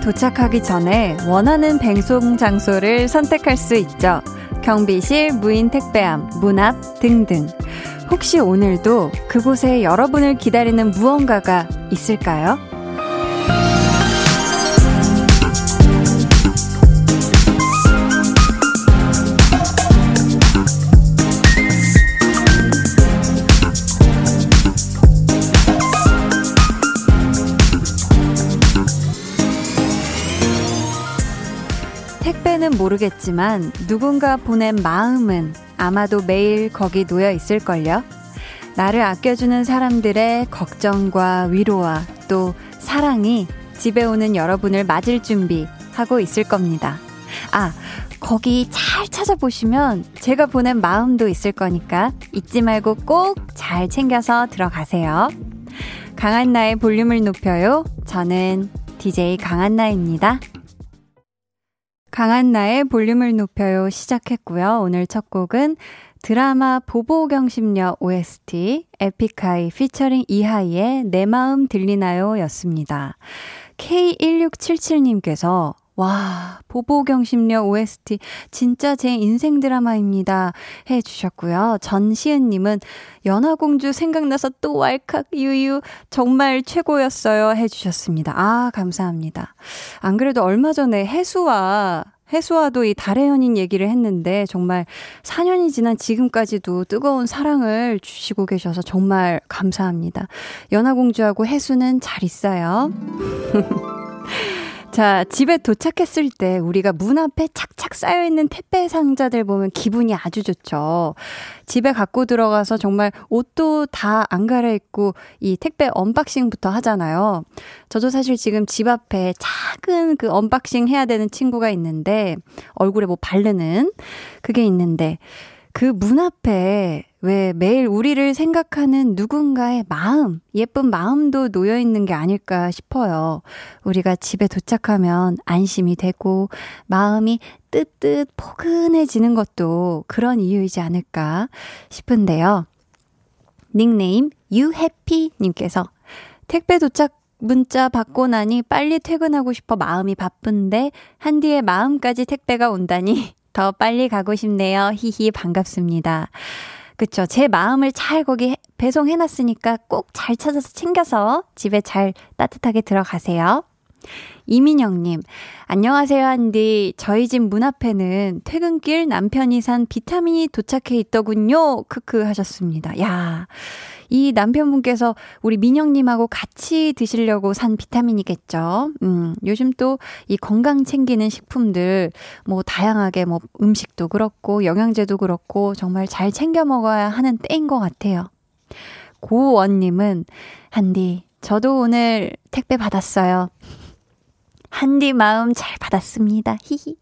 도착하기 전에 원하는 배송 장소를 선택할 수 있죠. 경비실, 무인 택배함, 문 앞 등등. 혹시 오늘도 그곳에 여러분을 기다리는 무언가가 있을까요? 모르겠지만 누군가 보낸 마음은 아마도 매일 거기 놓여 있을걸요? 나를 아껴주는 사람들의 걱정과 위로와 또 사랑이 집에 오는 여러분을 맞을 준비 하고 있을 겁니다. 아, 거기 잘 찾아보시면 제가 보낸 마음도 있을 거니까 잊지 말고 꼭 잘 챙겨서 들어가세요. 강한나의 볼륨을 높여요. 저는 DJ 강한나입니다. 강한 나의 볼륨을 높여요 시작했고요. 오늘 첫 곡은 드라마 보보경심녀 OST 에픽하이 피처링 이하이의 내 마음 들리나요 였습니다. K1677님께서 와, 보보경심녀 OST 진짜 제 인생 드라마입니다. 해 주셨고요. 전시은 님은 연하공주 생각나서 또 왈칵 유유 정말 최고였어요 해 주셨습니다. 아, 감사합니다. 안 그래도 얼마 전에 해수와 해수와도 이 달의 연인 얘기를 했는데 정말 4년이 지난 지금까지도 뜨거운 사랑을 주시고 계셔서 정말 감사합니다. 연하공주하고 해수는 잘 있어요. 자, 집에 도착했을 때 우리가 문 앞에 착착 쌓여있는 택배 상자들 보면 기분이 아주 좋죠. 집에 갖고 들어가서 정말 옷도 다 안 갈아입고 이 택배 unboxing부터 하잖아요. 저도 사실 지금 집 앞에 작은 그 unboxing 해야 되는 친구가 있는데 얼굴에 뭐 바르는 그게 있는데 그 문 앞에 왜 매일 우리를 생각하는 누군가의 마음, 예쁜 마음도 놓여 있는 게 아닐까 싶어요. 우리가 집에 도착하면 안심이 되고 마음이 뜨뜻 포근해지는 것도 그런 이유이지 않을까 싶은데요. 닉네임 유해피님께서 택배 도착 문자 받고 나니 빨리 퇴근하고 싶어 마음이 바쁜데 한디의 마음까지 택배가 온다니 더 빨리 가고 싶네요. 히히 반갑습니다. 그쵸. 제 마음을 잘 거기 배송해놨으니까 꼭 잘 찾아서 챙겨서 집에 잘 따뜻하게 들어가세요. 이민영님, 안녕하세요, 한디. 저희 집 문 앞에는 퇴근길 남편이 산 비타민이 도착해 있더군요. 크크 하셨습니다. 야, 이 남편분께서 우리 민영님하고 같이 드시려고 산 비타민이겠죠. 음, 요즘 또 이 건강 챙기는 식품들, 뭐, 다양하게 뭐, 음식도 그렇고, 영양제도 그렇고, 정말 잘 챙겨 먹어야 하는 때인 것 같아요. 고원님은, 한디, 저도 오늘 택배 받았어요. 한디 마음 잘 받았습니다. 히히.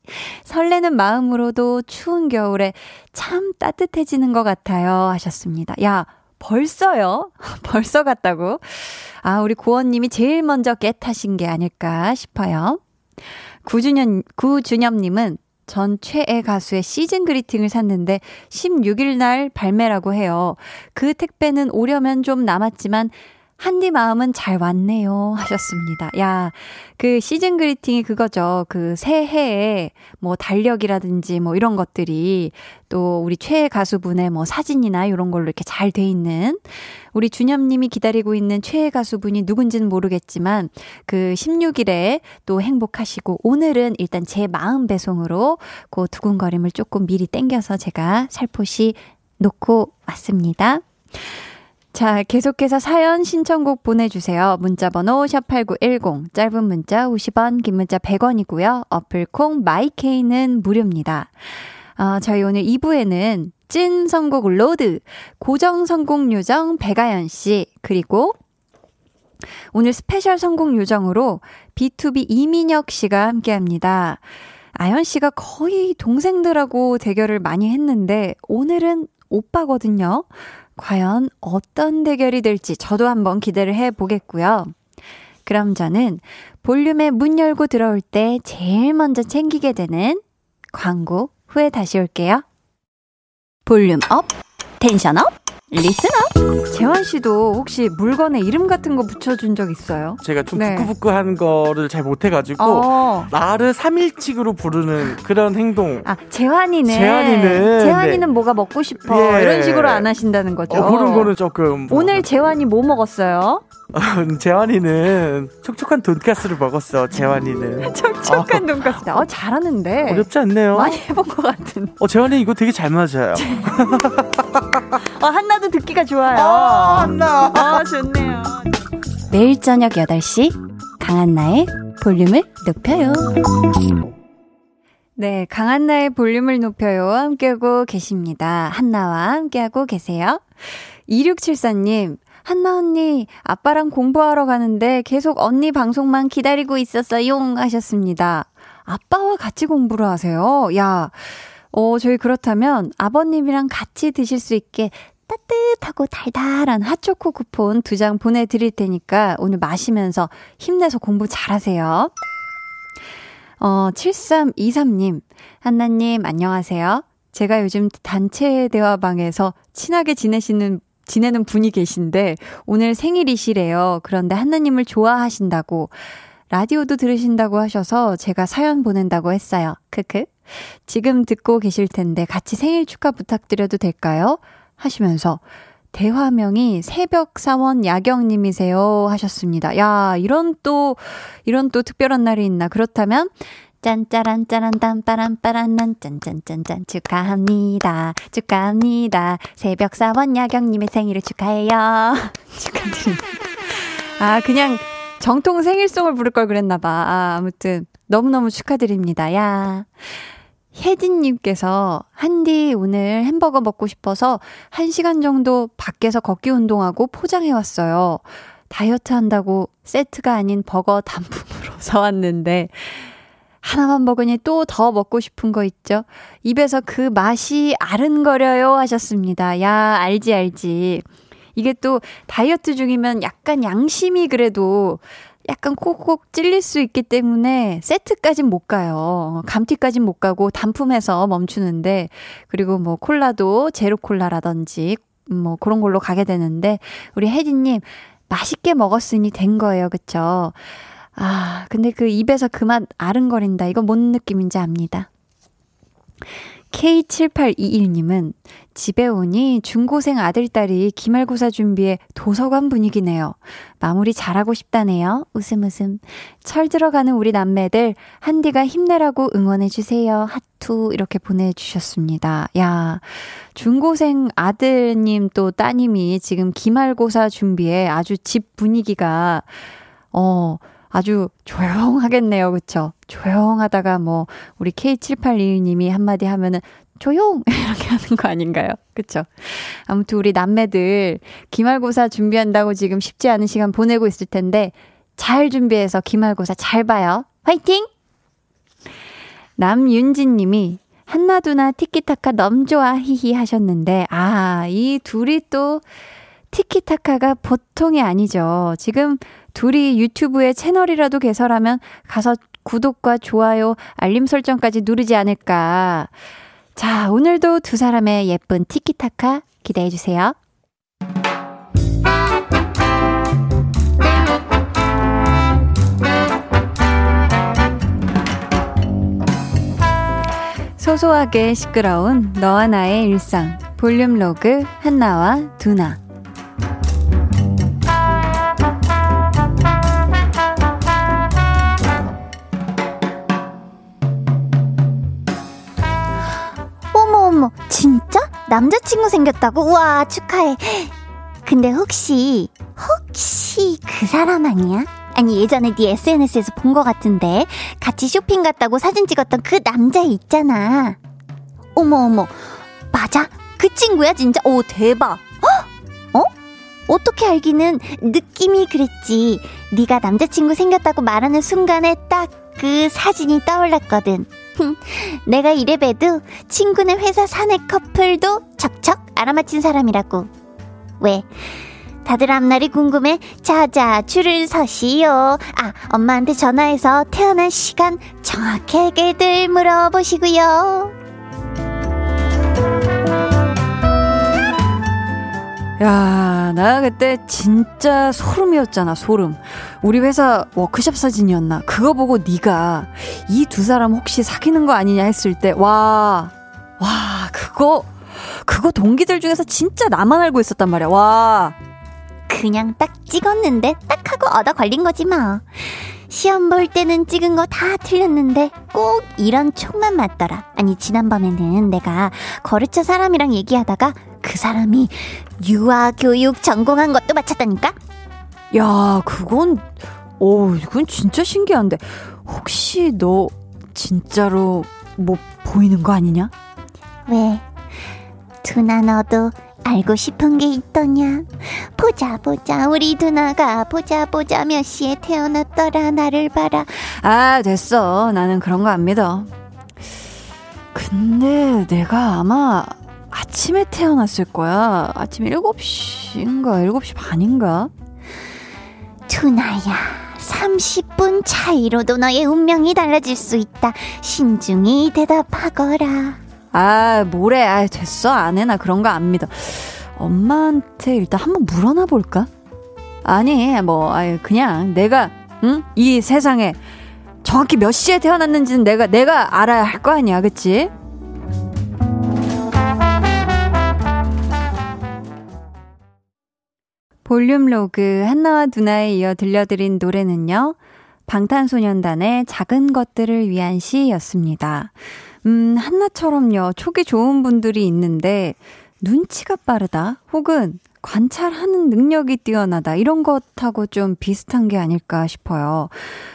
설레는 마음으로도 추운 겨울에 참 따뜻해지는 것 같아요. 하셨습니다. 야, 벌써요? 벌써 갔다고? 아, 우리 고원님이 제일 먼저 깨타신 게 아닐까 싶어요. 구준현, 구준엽님은 전 최애 가수의 시즌 그리팅을 샀는데 16일 날 발매라고 해요. 그 택배는 오려면 좀 남았지만 한디 마음은 잘 왔네요. 하셨습니다. 야, 그 시즌 그리팅이 그거죠. 그 새해에 뭐 달력이라든지 뭐 이런 것들이 또 우리 최애 가수분의 뭐 사진이나 이런 걸로 이렇게 잘 돼 있는 우리 준엽님이 기다리고 있는 최애 가수분이 누군지는 모르겠지만 그 16일에 또 행복하시고 오늘은 일단 제 마음 배송으로 그 두근거림을 조금 미리 땡겨서 제가 살포시 놓고 왔습니다. 자, 계속해서 사연 신청곡 보내주세요. 문자번호 샵8910, 짧은 문자 50원, 긴 문자 100원이고요. 어플 콩 my K는 무료입니다. 어, 저희 오늘 2부에는 찐 선곡 road, 고정 선곡 요정 배가연 씨, 그리고 오늘 special 선곡 요정으로 BTOB 이민혁 씨가 함께 합니다. 가연 씨가 거의 동생들하고 대결을 많이 했는데 오늘은 오빠거든요. 과연 어떤 대결이 될지 저도 한번 기대를 해 보겠고요. 그럼 저는 볼륨에 문 열고 들어올 때 제일 먼저 챙기게 되는 광고 후에 다시 올게요. volume up, tension up, up. 재환 씨도 혹시 물건에 이름 같은 거 붙여준 적 있어요? 제가 좀 네. 부끄부끄한 거를 잘 못해가지고 어. 나를 3일칙으로 부르는 그런 행동. 아 재환이는 재환이는 재환이는 네. 뭐가 먹고 싶어 예. 이런 식으로 안 하신다는 거죠. 어, 그런 거는 조금. 오늘 재환이 뭐 먹었어요? 재환이는 촉촉한 돈가스를 먹었어. 재환이는. 촉촉한 어. 돈가스. 어 잘하는데. 어렵지 않네요. 많이 해본 것 같은. 어 재환이 이거 되게 잘 맞아요. 어 한나도 듣기가 좋아요. 어, 한나. 아 좋네요. 매일 저녁 8시 강한나의 볼륨을 높여요. 네, 강한나의 볼륨을 높여요. 함께하고 계십니다. 한나와 함께하고 계세요. 2674님, 한나 언니, 아빠랑 공부하러 가는데 계속 언니 방송만 기다리고 있었어요. 하셨습니다. 아빠와 같이 공부를 하세요? 야, 어, 저희 그렇다면 아버님이랑 같이 드실 수 있게 따뜻하고 달달한 핫초코 쿠폰 두 장 보내드릴 테니까 오늘 마시면서 힘내서 공부 잘하세요. 어, 7323님, 한나님, 안녕하세요. 제가 요즘 단체 대화방에서 친하게 지내시는 지내는 분이 계신데 오늘 생일이시래요. 그런데 하나님을 좋아하신다고 라디오도 들으신다고 하셔서 제가 사연 보낸다고 했어요. 크크. 지금 듣고 계실 텐데 같이 생일 축하 부탁드려도 될까요? 하시면서 대화명이 새벽 사원 야경님이세요 하셨습니다. 야, 이런 또, 이런 또 특별한 날이 있나. 그렇다면 짠짜란 짜란 딴빠란 빠란 난 짠짠짠짠 축하합니다. 축하합니다. 새벽 사원 야경님의 생일을 축하해요. 축하드립니다. 아, 그냥 정통 생일송을 부를 걸 그랬나봐. 아, 아무튼 너무너무 축하드립니다. 야. 혜진님께서 한디 오늘 햄버거 먹고 싶어서 1시간 정도 밖에서 걷기 운동하고 포장해왔어요. 다이어트 한다고 세트가 아닌 버거 단품으로 사왔는데 하나만 먹으니 또 더 먹고 싶은 거 있죠? 입에서 그 맛이 아른거려요 하셨습니다. 야, 알지, 알지. 이게 또 다이어트 중이면 약간 양심이 그래도 약간 콕콕 찔릴 수 있기 때문에 세트까진 못 가요. 감튀까진 못 가고 단품에서 멈추는데 그리고 뭐 콜라도 제로 콜라라든지 뭐 그런 걸로 가게 되는데 우리 혜진님 맛있게 먹었으니 된 거예요. 그쵸? 아, 근데 그 입에서 그 맛 아른거린다. 이거 뭔 느낌인지 압니다. K7821님은 집에 오니 중고생 아들딸이 기말고사 준비에 도서관 분위기네요. 마무리 잘하고 싶다네요. 웃음 웃음. 철 들어가는 우리 남매들 한디가 힘내라고 응원해주세요. 하투 이렇게 보내주셨습니다. 야, 중고생 아들님 또 따님이 지금 기말고사 준비에 아주 집 분위기가 어, 아주 조용하겠네요. 그쵸? 조용하다가 뭐, 우리 K7821님이 한마디 하면은 조용! 이렇게 하는 거 아닌가요? 그쵸? 아무튼 우리 남매들 기말고사 준비한다고 지금 쉽지 않은 시간 보내고 있을 텐데 잘 준비해서 기말고사 잘 봐요. 화이팅! 남윤진 님이 한나두나 티키타카 넘 좋아 히히 하셨는데 아, 이 둘이 또 티키타카가 보통이 아니죠. 지금 둘이 유튜브에 채널이라도 개설하면 가서 구독과 좋아요, 알림 설정까지 누르지 않을까. 자, 오늘도 두 사람의 예쁜 티키타카 기대해 주세요. 소소하게 시끄러운 너와 나의 일상 볼륨 로그 한나와 두나 어머, 진짜? 남자친구 생겼다고? 우와, 축하해. 근데 혹시, 혹시 그 사람 아니야? 아니, 예전에 네 SNS에서 본 것 같은데, 같이 쇼핑 갔다고 사진 찍었던 그 남자 있잖아. 어머, 어머. 맞아? 그 친구야, 진짜? 오, 대박. 어? 어? 어떻게 알기는 느낌이 그랬지. 네가 남자친구 생겼다고 말하는 순간에 딱 그 사진이 떠올랐거든. 내가 이래 봬도 친구네 회사 사내 커플도 척척 알아맞힌 사람이라고. 왜? 다들 앞날이 궁금해. 자자, 줄을 서시오. 아, 엄마한테 전화해서 태어난 시간 정확하게들 물어보시고요. 야, 나 그때 진짜 소름이었잖아, 소름. 우리 회사 워크숍 사진이었나? 그거 보고 네가 이 두 사람 혹시 사귀는 거 아니냐 했을 때, 와, 와, 그거, 그거 동기들 중에서 진짜 나만 알고 있었단 말이야, 와. 그냥 딱 찍었는데 딱 하고 얻어 걸린 거지 뭐. 시험 볼 때는 찍은 거 다 틀렸는데 꼭 이런 촉만 맞더라. 아니 지난번에는 내가 거르처 사람이랑 얘기하다가 그 사람이 유아 교육 전공한 것도 맞췄다니까? 야, 그건, 오, 이건 진짜 신기한데. 혹시 너 진짜로 뭐 보이는 거 아니냐? 왜? 두나 너도 알고 싶은 게 있더냐? 보자, 보자, 우리 누나가 보자, 보자, 몇 시에 태어났더라, 나를 봐라. 아, 됐어. 나는 그런 거 안 믿어. 근데 내가 아마 아침에 태어났을 거야. 아침 7시인가 7시 반인가? 투나야, 30분 차이로도 너의 운명이 달라질 수 있다. 신중히 대답하거라. 아, 뭐래. 아, 됐어. 안 해. 나 그런 거 안 믿어. 엄마한테 일단 한번 물어나 볼까? 아니, 뭐, 아유, 그냥 내가, 응? 이 세상에 정확히 몇 시에 태어났는지는 내가, 내가 알아야 할 거 아니야. 그치? 볼륨 로그 한나와 두나에 이어 들려드린 노래는요. 방탄소년단의 작은 것들을 위한 시였습니다. 음, 한나처럼요. 촉이 좋은 분들이 있는데 눈치가 빠르다 혹은 관찰하는 능력이 뛰어나다 이런 것하고 좀 비슷한 게 아닐까 싶어요.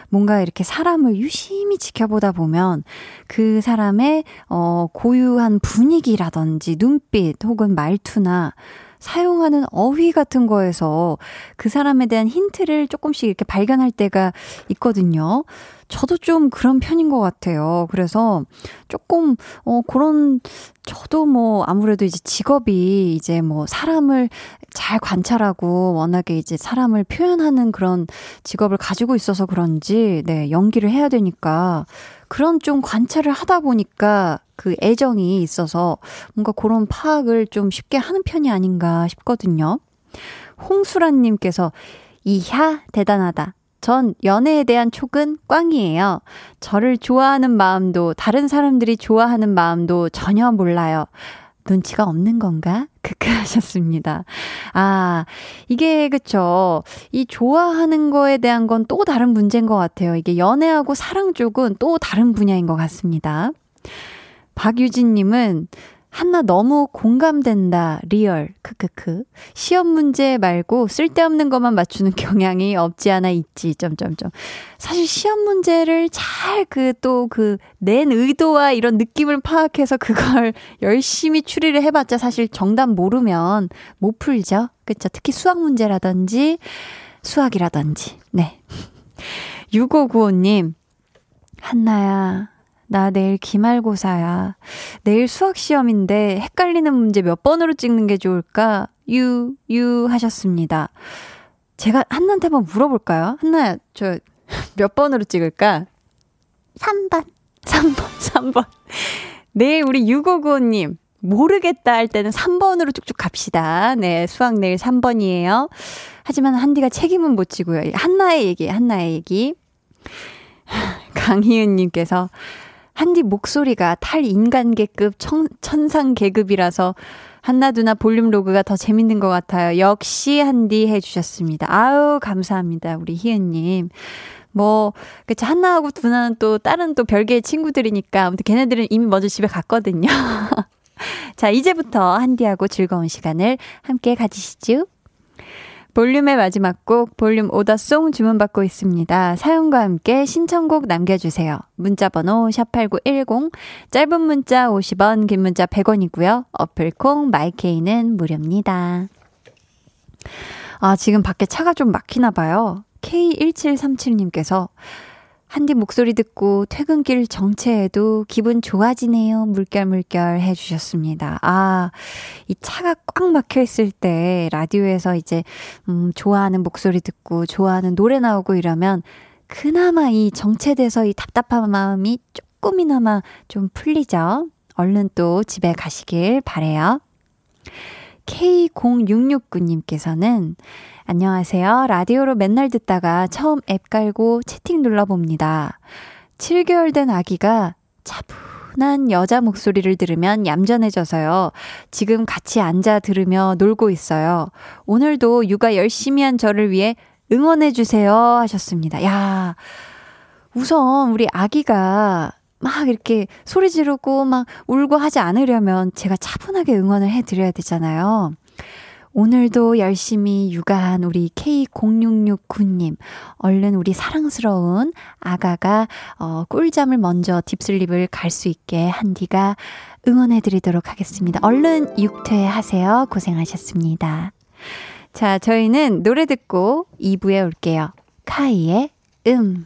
뭔가 이렇게 사람을 유심히 지켜보다 보면 그 사람의 어 고유한 분위기라든지 눈빛 혹은 말투나 사용하는 어휘 같은 거에서 그 사람에 대한 힌트를 조금씩 이렇게 발견할 때가 있거든요. 저도 좀 그런 편인 것 같아요. 그래서 조금, 어, 그런, 저도 뭐 아무래도 이제 직업이 이제 뭐 사람을 잘 관찰하고 워낙에 이제 사람을 표현하는 그런 직업을 가지고 있어서 그런지, 네, 연기를 해야 되니까 그런 좀 관찰을 하다 보니까 그 애정이 있어서 뭔가 그런 파악을 좀 쉽게 하는 편이 아닌가 싶거든요. 홍수란님께서 이하 대단하다. 전 연애에 대한 촉은 꽝이에요. 저를 좋아하는 마음도 다른 사람들이 좋아하는 마음도 전혀 몰라요. 눈치가 없는 건가? 크크 하셨습니다. 아, 이게 그쵸. 이 좋아하는 거에 대한 건 또 다른 문제인 것 같아요. 이게 연애하고 사랑 쪽은 또 다른 분야인 것 같습니다. 박유진님은 한나 너무 공감된다. real. 크크크. 시험 문제 말고 쓸데없는 것만 맞추는 경향이 없지 않아 있지. 점점점. 사실 시험 문제를 잘 그 또 그 낸 의도와 이런 느낌을 파악해서 그걸 열심히 추리를 해 봤자 사실 정답 모르면 못 풀죠. 그쵸. 특히 수학 문제라든지 수학이라든지. 네. 6595님. 한나야. 나 내일 기말고사야. 내일 수학 시험인데 헷갈리는 문제 몇 번으로 찍는 게 좋을까? 유, 유 하셨습니다. 제가 한나한테 한번 물어볼까요? 한나야, 저 몇 번으로 찍을까? 3번. 3번, 3번. 내일 우리 6595님, 모르겠다 할 때는 3번으로 쭉쭉 갑시다. 네, 수학 내일 3번이에요. 하지만 한디가 책임은 못 지고요. 한나의 얘기, 한나의 얘기. 강희은님께서 한디 목소리가 탈인간계급 천, 천상계급이라서 한나두나 볼륨 로그가 더 재밌는 것 같아요. 역시 한디 해주셨습니다. 아우, 감사합니다. 우리 희은님. 뭐, 그쵸. 한나하고 두나는 또 다른 또 별개의 친구들이니까 아무튼 걔네들은 이미 먼저 집에 갔거든요. 자, 이제부터 한디하고 즐거운 시간을 함께 가지시죠. 볼륨의 마지막 곡 볼륨 오더송 주문받고 있습니다. 사연과 함께 신청곡 남겨주세요. 문자번호 샵8910 짧은 문자 50원 긴 문자 100원이고요. 어플콩 마이케이는 무료입니다. 아 지금 밖에 차가 좀 막히나 봐요. K1737님께서 한디 목소리 듣고 퇴근길 정체해도 기분 좋아지네요. 물결물결 해주셨습니다. 아, 이 차가 꽉 막혀 있을 때 라디오에서 이제, 음, 좋아하는 목소리 듣고 좋아하는 노래 나오고 이러면 그나마 이 정체돼서 이 답답한 마음이 조금이나마 좀 풀리죠. 얼른 또 집에 가시길 바래요. K0669님께서는 안녕하세요. 라디오로 맨날 듣다가 처음 앱 깔고 채팅 눌러봅니다. 7개월 된 아기가 차분한 여자 목소리를 들으면 얌전해져서요. 지금 같이 앉아 들으며 놀고 있어요. 오늘도 육아 열심히 한 저를 위해 응원해주세요 하셨습니다. 야, 우선 우리 아기가 막 이렇게 소리 지르고 막 울고 하지 않으려면 제가 차분하게 응원을 해드려야 되잖아요. 오늘도 열심히 육아한 우리 K0669님, 얼른 우리 사랑스러운 아가가, 어, 꿀잠을 먼저 딥슬립을 갈 수 있게 한디가 응원해드리도록 하겠습니다. 얼른 육퇴하세요. 고생하셨습니다. 자, 저희는 노래 듣고 2부에 올게요. 카이의 음.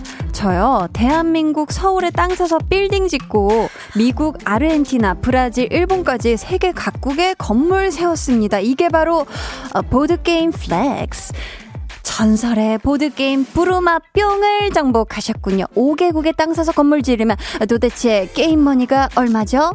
저요, 대한민국 서울에 땅 사서 빌딩 짓고 미국, 아르헨티나, 브라질, 일본까지 세계 각국에 건물 세웠습니다. 이게 바로 어, 보드게임 flex. 전설의 보드게임 부루마 뿅을 정복하셨군요. 5개국에 땅 사서 건물 지으면 도대체 게임머니가 얼마죠?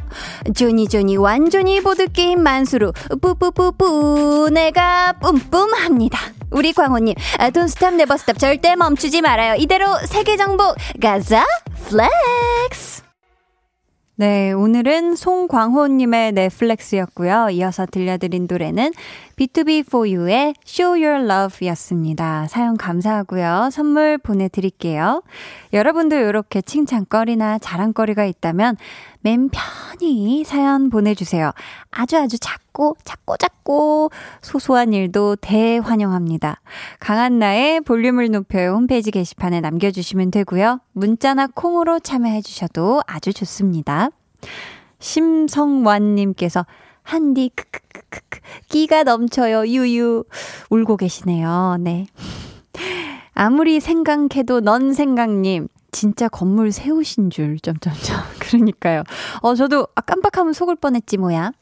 조니 조니 완전히 보드게임 만수르 뿌뿌뿌뿌 내가 뿜뿜합니다. 우리 광호님 don't stop never stop 절대 멈추지 말아요. 이대로 세계 정복 가자 flex 네, 오늘은 송광호님의 Netflex였고요. 이어서 들려드린 노래는 BTOB 4U의 Show Your Love 였습니다. 사연 감사하고요. 선물 보내드릴게요. 여러분도 이렇게 칭찬거리나 자랑거리가 있다면 맘 편히 사연 보내주세요. 아주 아주 작고, 작고, 작고, 소소한 일도 대환영합니다. 강한나의 볼륨을 높여요 홈페이지 게시판에 남겨주시면 되고요. 문자나 콩으로 참여해주셔도 아주 좋습니다. 심성완님께서 한디 크크크크 끼가 넘쳐요 유유 울고 계시네요. 네. 아무리 생각해도 넌 생각님 진짜 건물 세우신 줄 점점점 그러니까요. 어 저도 아, 깜빡하면 속을 뻔했지 뭐야.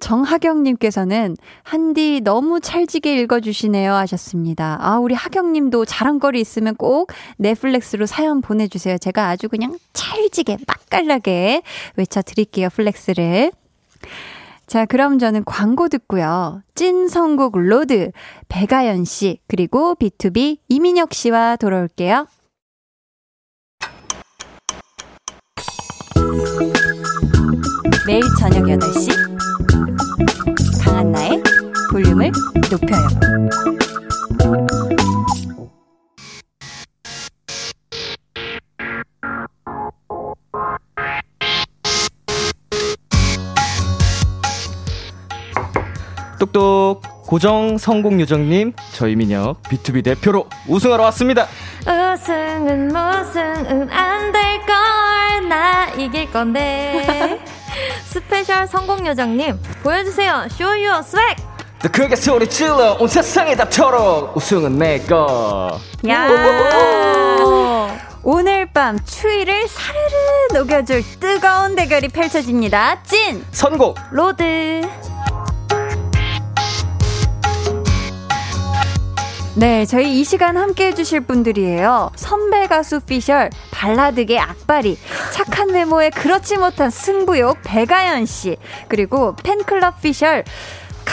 정하경님께서는 한디 너무 찰지게 읽어주시네요 하셨습니다. 아, 우리 하경님도 자랑거리 있으면 꼭 Netflex로 사연 보내주세요. 제가 아주 그냥 찰지게 맛깔나게 외쳐드릴게요, flex를. 자, 그럼 저는 광고 듣고요. 찐 선곡 road, 배가연 씨, 그리고 BTOB 이민혁 씨와 돌아올게요. 매일 저녁 8시 강한나의 볼륨을 높여요. 똑똑 고정 성공 요정님 저희 민혁 B2B 대표로 우승하러 왔습니다. 우승은 무승은 안 될 걸 나 이길 건데. 스페셜 선곡 요정님 보여주세요. Show your swag. 크게 소리 질러 온 세상에 닿도록 우승은 내거. 야. 오늘 밤 추위를 사르르 녹여줄 뜨거운 대결이 펼쳐집니다. 찐 선곡 road. 네, 저희 이 시간 함께 해주실 분들이에요. 선배 가수 피셜, 발라드계 악바리, 착한 외모에 그렇지 못한 승부욕 백아연 씨, 그리고 팬클럽 피셜,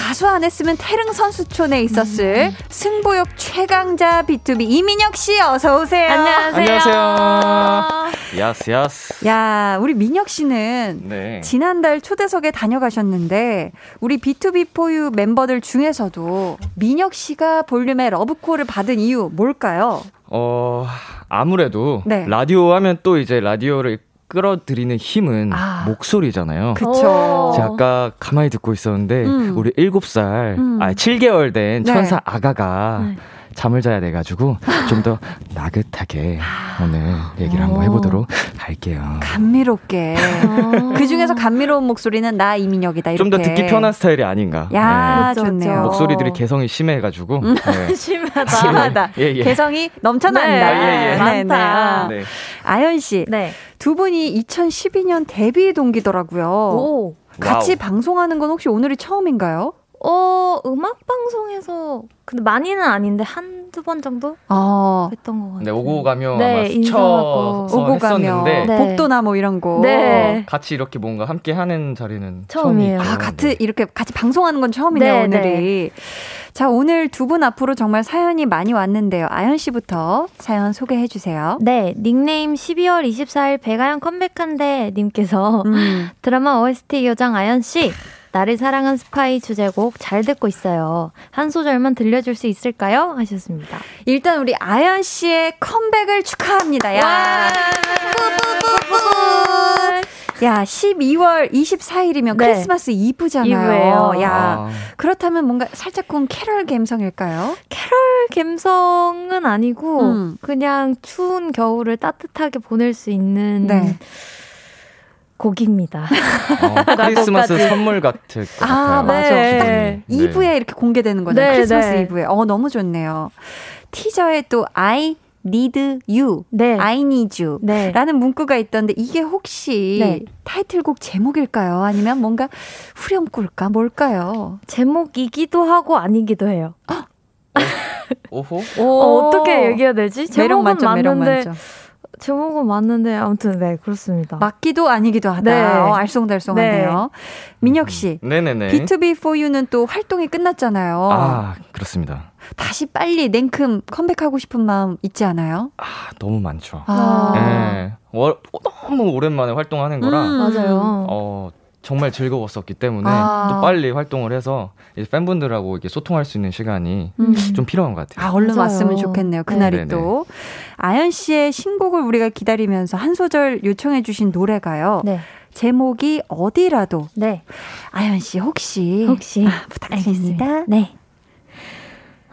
가수 안 했으면 태릉 선수촌에 있었을 음. 승부욕 최강자 B2B 이민혁 씨 어서 오세요. 안녕하세요. 안녕하세요. Yes yes. 야, 우리 민혁 씨는 네. 지난달 초대석에 다녀가셨는데 우리 B2B4U 멤버들 중에서도 민혁 씨가 볼륨의 러브콜을 받은 이유 뭘까요? 어, 아무래도 네. 라디오 하면 또 이제 라디오를 끌어들이는 힘은 아. 목소리잖아요. 그쵸. 제가 아까 가만히 듣고 있었는데 음. 우리 7살, 음. 아 7개월 된 네. 천사 아가가 네. 잠을 자야 돼 가지고 좀 더 나긋하게 오늘 얘기를 한번 해 보도록 할게요. 감미롭게. 아. 그 중에서 감미로운 목소리는 나 이민혁이다. 좀 더 듣기 편한 스타일이 아닌가. 야, 그렇죠, 좋네요. 목소리들이 개성이 심해가지고. 네. 심하다. 심하다. 예, 예. 개성이 넘쳐난다. 네, 예, 예. 네, 많다. 네. 네. 아연 씨, 네. 두 분이 2012년 데뷔 동기더라고요. 오. 같이 wow. 방송하는 건 혹시 오늘이 처음인가요? 어, 음악 방송에서 근데 많이는 아닌데 한두 번 정도 어, 했던 것 같아요. 네, 오고 가며 네, 아마 인사하고. 스쳐서 오고 했었는데 네. 복도나 뭐 이런 거. 네. 같이 이렇게 뭔가 함께 하는 자리는 처음이에요. 처음이죠. 아, 같이 이렇게 같이 방송하는 건 처음이네요, 네, 오늘이. 자, 오늘 두 분 앞으로 정말 사연이 많이 왔는데요. 아연 씨부터 사연 소개해 주세요. 네, 닉네임 12월 24일 배가연 컴백한데 님께서 음. 드라마 OST 요정 아연 씨 나를 사랑한 스파이 주제곡 잘 듣고 있어요. 한 소절만 들려줄 수 있을까요? 하셨습니다. 일단 우리 아연 씨의 컴백을 축하합니다. 야. 야, 12월 24일이면 네. 크리스마스 이브잖아요. 이브예요. 야, 아, 그렇다면 뭔가 살짝쿵 캐럴 감성일까요? 캐럴 감성은 아니고 음. 그냥 추운 겨울을 따뜻하게 보낼 수 있는 네. 곡입니다. 어, 크리스마스. 선물 같을 것 아, 같아요. 맞아. 네. 딱 네. 2부에 이렇게 공개되는 거잖아요. 네, 크리스마스 네. 2부에. 어, 너무 좋네요. 티저에 또 I need you, 네. I need you. 네. 라는 문구가 있던데 이게 혹시 네. 타이틀곡 제목일까요? 아니면 뭔가 후렴구일까? 뭘까요? 제목이기도 하고 아니기도 해요. 오호? 어, 어떻게 얘기해야 되지? 매력 제목은 만점, 매력 맞는데 만점. 제목은 맞는데 아무튼 네 그렇습니다. 맞기도 아니기도 하다. 네. 어, 알쏭달쏭하네요. 민혁 씨. 네네네. B2B4U는 또 활동이 끝났잖아요. 아, 그렇습니다. 다시 빨리 냉큼 컴백하고 싶은 마음 있지 않아요? 아, 너무 많죠. 아. 네. 월- 너무 오랜만에 활동하는 거라 음. 맞아요. 어, 정말 즐거웠었기 때문에 아. 또 빨리 활동을 해서 이제 팬분들하고 이렇게 소통할 수 있는 시간이 음. 좀 필요한 것 같아요. 아, 얼른 맞아요. 왔으면 좋겠네요. 그날이 네. 또. 아연 씨의 신곡을 우리가 기다리면서 한 소절 요청해 주신 노래가요. 네. 제목이 어디라도. 네. 아연 씨 혹시 혹시 아, 부탁드립니다. 네.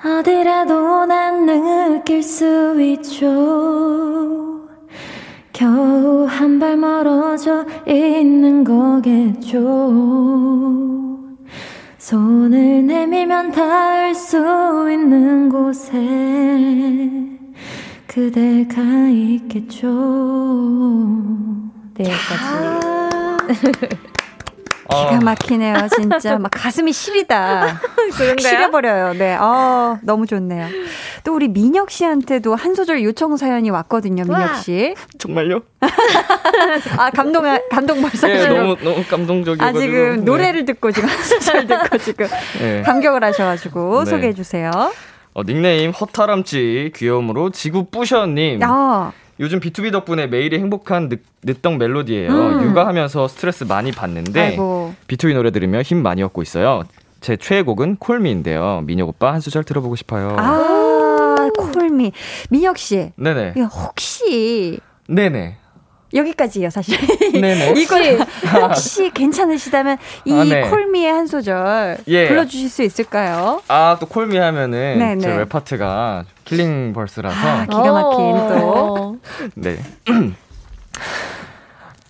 어디라도 난 느낄 수 있죠. 겨우 한 발 멀어져 있는 거겠죠. 손을 내밀면 닿을 수 있는 곳에 그대가 있겠죠. 네, 여기까지. 기가 막히네요, 진짜. 막 가슴이 시리다. 그런가요? 시려버려요. 네. 어, 너무 좋네요. 또 우리 민혁 씨한테도 한 소절 요청 사연이 왔거든요, 민혁. 씨. 정말요? 아, 감동, 감동 벌써. 네, 너무 너무 감동적이어가지고. 아, 지금 네. 노래를 듣고 지금 한 소절 듣고 지금 네. 감격을 하셔가지고 네. 소개해 주세요. 어, 닉네임 허타람쥐 귀여움으로 지구 뿌셔님. 아, 요즘 B2B 덕분에 매일이 행복한 늦, 늦덕 멜로디예요. 음. 육아하면서 스트레스 많이 받는데 아이고. B2B 노래 들으며 힘 많이 얻고 있어요. 제 최애곡은 Call me인데요. 민혁 오빠 한 소절 들어보고 싶어요. 아, Call me. 민혁 씨. 네네. 혹시 네네. 여기까지예요, 사실. 네네. 이거 혹시 괜찮으시다면 이 아, 네. Call me의 한 소절 예. 불러주실 수 있을까요? 아, 또 Call me 하면은 네네. 제 랩 파트가 killing verse라서 아, 기가 막힌 또. 네.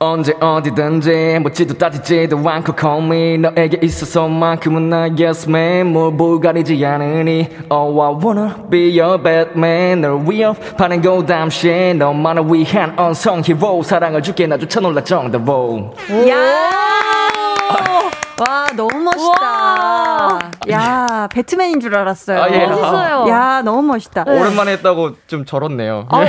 언제 어디든지 묻지도 따지지도 않고 call me 너에게 있어서만큼은 나 yes man 뭘뭘 가리지 않으니 Oh I wanna be your Batman 널 위협하는 고담 shit 너만을 위한 언성 히로 사랑을 줄게 나조차 놀라 정답로 야! 와, 너무 멋있다. 야, 배트맨인 줄 알았어요. 아, 예. 멋있어요. 야, 너무 멋있다. 오랜만에 했다고 좀 절었네요 아,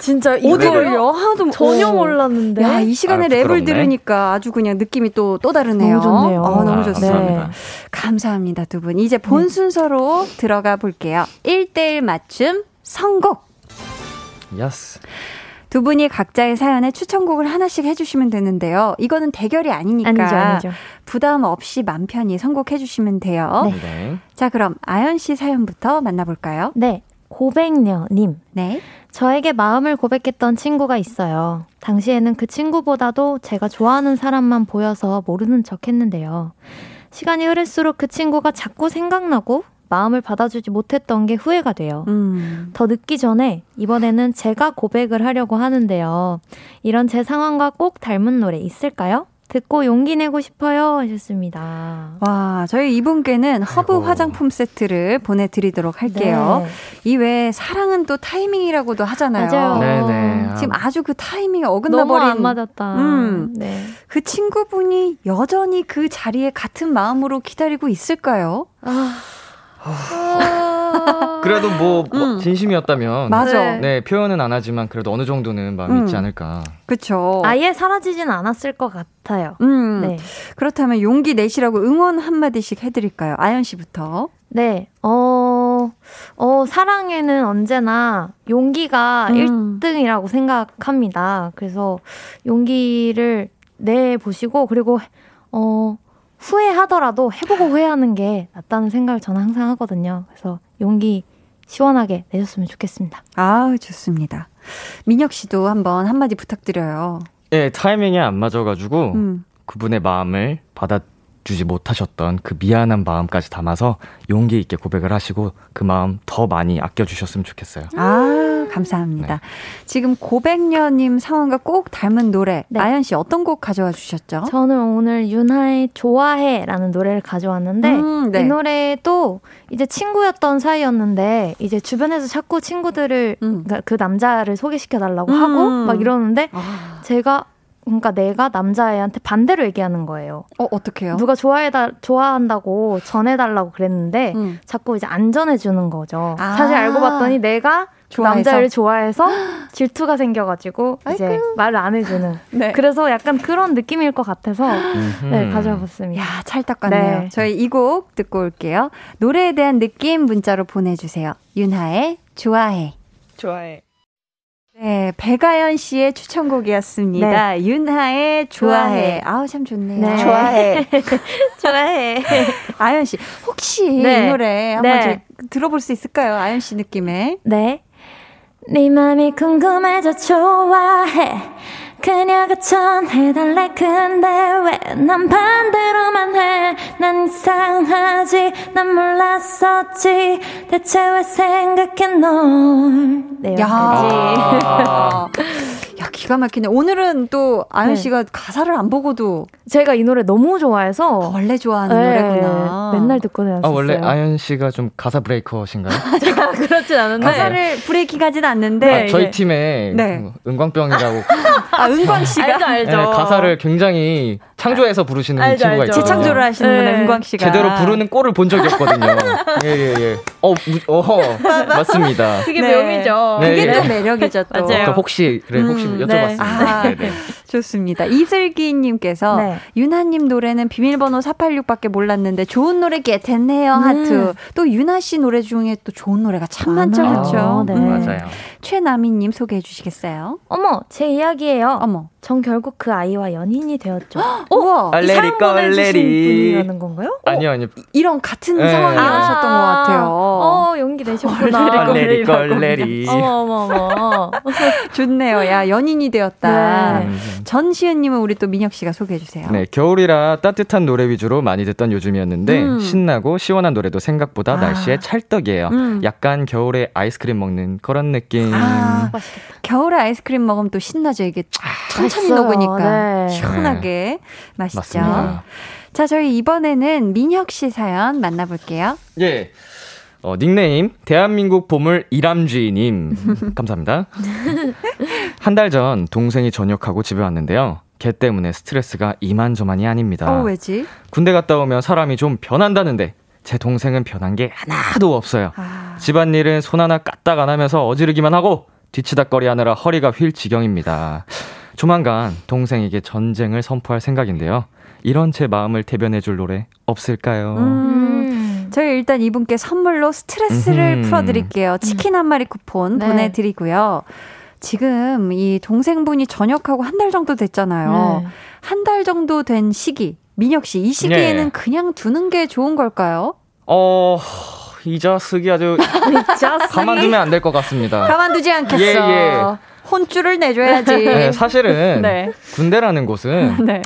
진짜 어디 이거요? 걸려? 하나도 전혀 어. 몰랐는데. 야, 이 시간에 아, 랩을. 들으니까 아주 그냥 느낌이 또, 또 다르네요. 너무 좋네요. 어, 너무 아, 좋습니다. 감사합니다. 감사합니다, 두 분. 이제 본 순서로 들어가 볼게요. 1대1 맞춤 선곡. Yes 두 분이 각자의 사연에 추천곡을 하나씩 해주시면 되는데요. 이거는 대결이 아니니까 아니죠, 아니죠. 부담 없이 맘 편히 선곡해 주시면 돼요. 네. 네. 자, 그럼 아연 씨 사연부터 만나볼까요? 네. 고백녀님. 네. 저에게 마음을 고백했던 친구가 있어요. 당시에는 그 친구보다도 제가 좋아하는 사람만 보여서 모르는 척 했는데요. 시간이 흐를수록 그 친구가 자꾸 생각나고 마음을 받아주지 못했던 게 후회가 돼요. 음. 더 늦기 전에 이번에는 제가 고백을 하려고 하는데요. 이런 제 상황과 꼭 닮은 노래 있을까요? 듣고 용기 내고 싶어요 하셨습니다. 와, 저희 이분께는 허브 아이고. 화장품 세트를 보내드리도록 할게요. 네. 이 외에 사랑은 또 타이밍이라고도 하잖아요. 네네. 아, 지금 아주 그 타이밍이 너무 어긋나버린 안 맞았다. 음. 네. 그 친구분이 여전히 그 자리에 같은 마음으로 기다리고 있을까요? 아. 그래도 뭐, 뭐 음. 진심이었다면 맞아. 네. 네 표현은 안 하지만 그래도 어느 정도는 마음이 음. 있지 않을까. 그쵸. 아예 사라지진 않았을 것 같아요. 음. 네. 그렇다면 용기 내시라고 응원 한마디씩 해드릴까요? 아연 씨부터. 네, 어, 어, 사랑에는 언제나 용기가 음. 1등이라고 생각합니다. 그래서 용기를 내보시고, 그리고, 어, 후회하더라도 해보고 후회하는 게 낫다는 생각을 저는 항상 하거든요. 그래서 용기 시원하게 내셨으면 좋겠습니다. 아 좋습니다. 민혁 씨도 한번 한마디 부탁드려요. 예, 타이밍이 안 맞아가지고 음. 그분의 마음을 받아 주지 못하셨던 그 미안한 마음까지 담아서 용기 있게 고백을 하시고 그 마음 더 많이 아껴주셨으면 좋겠어요. 아, 감사합니다. 지금 고백녀님 상황과 꼭 닮은 노래. 네. 아연 씨 어떤 곡 가져와 주셨죠? 저는 오늘 윤하의 좋아해라는 노래를 가져왔는데, 음, 네. 이 노래도 이제 친구였던 사이였는데 이제 주변에서 자꾸 친구들을 음. 그러니까 그 남자를 소개시켜 달라고 음. 하고 막 이러는데 아, 제가 그러니까 내가 남자애한테 반대로 얘기하는 거예요. 어, 어떡해요? 누가 좋아해다 좋아한다고 전해달라고 그랬는데 음. 자꾸 이제 안 전해주는 거죠. 아. 사실 알고 봤더니 내가 그 좋아해서? 남자를 좋아해서 질투가 생겨가지고 이제 아이고. 말을 안 해주는. 네. 그래서 약간 그런 느낌일 것 같아서 네 음흠. 가져와 봤습니다. 야, 찰떡 같네요. 네. 저희 이 곡 듣고 올게요. 노래에 대한 느낌 문자로 보내주세요. 윤하의 좋아해. 좋아해. 네, 배가연 씨의 추천곡이었습니다. 윤하의 좋아해. 좋아해. 아우, 참 좋네요. 네. 좋아해. 좋아해. 아연 씨, 혹시 네. 이 노래 한번 네. 좀 들어볼 수 있을까요? 아연 씨 느낌에. 네. 네 맘이 궁금해져 좋아해. 그녀가 전해달래 근데 왜 난 반대로만 해. 난 이상하지. 난 몰랐었지. 대체 왜 생각해 널. 네, 야. 여기까지. 아. 야, 기가 막히네. 오늘은 또 아연 네. 씨가 가사를 안 보고도 제가 이 노래 너무 좋아해서 원래 좋아하는 네, 노래구나. 맨날 듣고 다녔어요. 아 원래 아연 씨가 좀 가사 breaker신가요? 그렇진 않은데. 가사를 breaking 하진 않는데. 네, 아, 저희 네. 팀에 네. 그 은광병이라고 아, 은광 씨가 알죠, 알죠. 네, 가사를 굉장히 창조해서 부르시는 알죠, 친구가 알죠. 있어요. 재창조를 하시는구나, 네. 은광 씨가. 제대로 부르는 꼴을 본 적이 없거든요. 예, 예, 예. 어, 무, 어, 맞습니다. 그게 네. 묘미죠. 네, 그게 예. 또 매력이죠, 또. 맞아요. 그 혹시, 그래, 혹시 음, 여쭤봤습니다. 아, 네, 네. 좋습니다. 이슬기님께서 네. 유나님 노래는 비밀번호 486밖에 몰랐는데 좋은 노래 겟했네요. 하트. 또 유나 씨 노래 중에 또 좋은 노래가 참 많죠. 그렇죠? 네. 맞아요. 최나미님 소개해 주시겠어요? 어머, 제 이야기예요. 어머. 전 결국 그 아이와 연인이 되었죠. 우와. 얼레리 이 사연 보내주신 껄레리. 분이라는 건가요? 아니요, 아니요. 이런 같은 네. 상황이셨던 것 같아요. 어, 용기 내셨구나. 얼레리 껄레리. 어머, 어머, 어머. 좋네요. 야, 연인이 되었다. 네. 음. 전시은님은 우리 또 민혁 씨가 소개해 주세요. 네, 겨울이라 따뜻한 노래 위주로 많이 듣던 요즘이었는데 음. 신나고 시원한 노래도 생각보다 아. 날씨에 찰떡이에요. 음. 약간 겨울에 아이스크림 먹는 그런 느낌. 아, 맛있겠다. 겨울에 아이스크림 먹으면 또 신나죠. 이게 천천히 맛있어요. 녹으니까 네. 시원하게 맛있죠. 맞습니다. 자, 저희 이번에는 민혁 씨 사연 만나볼게요. 예. 어, 닉네임 대한민국 보물 이람쥐님 감사합니다. 한 달 전 동생이 전역하고 집에 왔는데요. 걔 때문에 스트레스가 이만저만이 아닙니다. 어, 왜지? 군대 갔다 오면 사람이 좀 변한다는데 제 동생은 변한 게 하나도 없어요. 아, 집안일은 손 하나 까딱 안 하면서 어지르기만 하고 뒤치다거리 하느라 허리가 휠 지경입니다. 조만간 동생에게 전쟁을 선포할 생각인데요. 이런 제 마음을 대변해줄 노래 없을까요? 음. 음. 저희 일단 이분께 선물로 스트레스를 음흠. 풀어드릴게요. 치킨 한 마리 쿠폰 네. 보내드리고요. 지금 이 동생분이 전역하고 한 달 정도 됐잖아요. 네. 한달 정도 된 시기. 민혁 씨, 이 시기에는 네. 그냥 두는 게 좋은 걸까요? 어, 이 자식이 아주 가만두면 안 될 것 같습니다. 가만두지 않겠어. 예, 예. 혼줄을 내줘야지. 네, 사실은 네. 군대라는 곳은 네.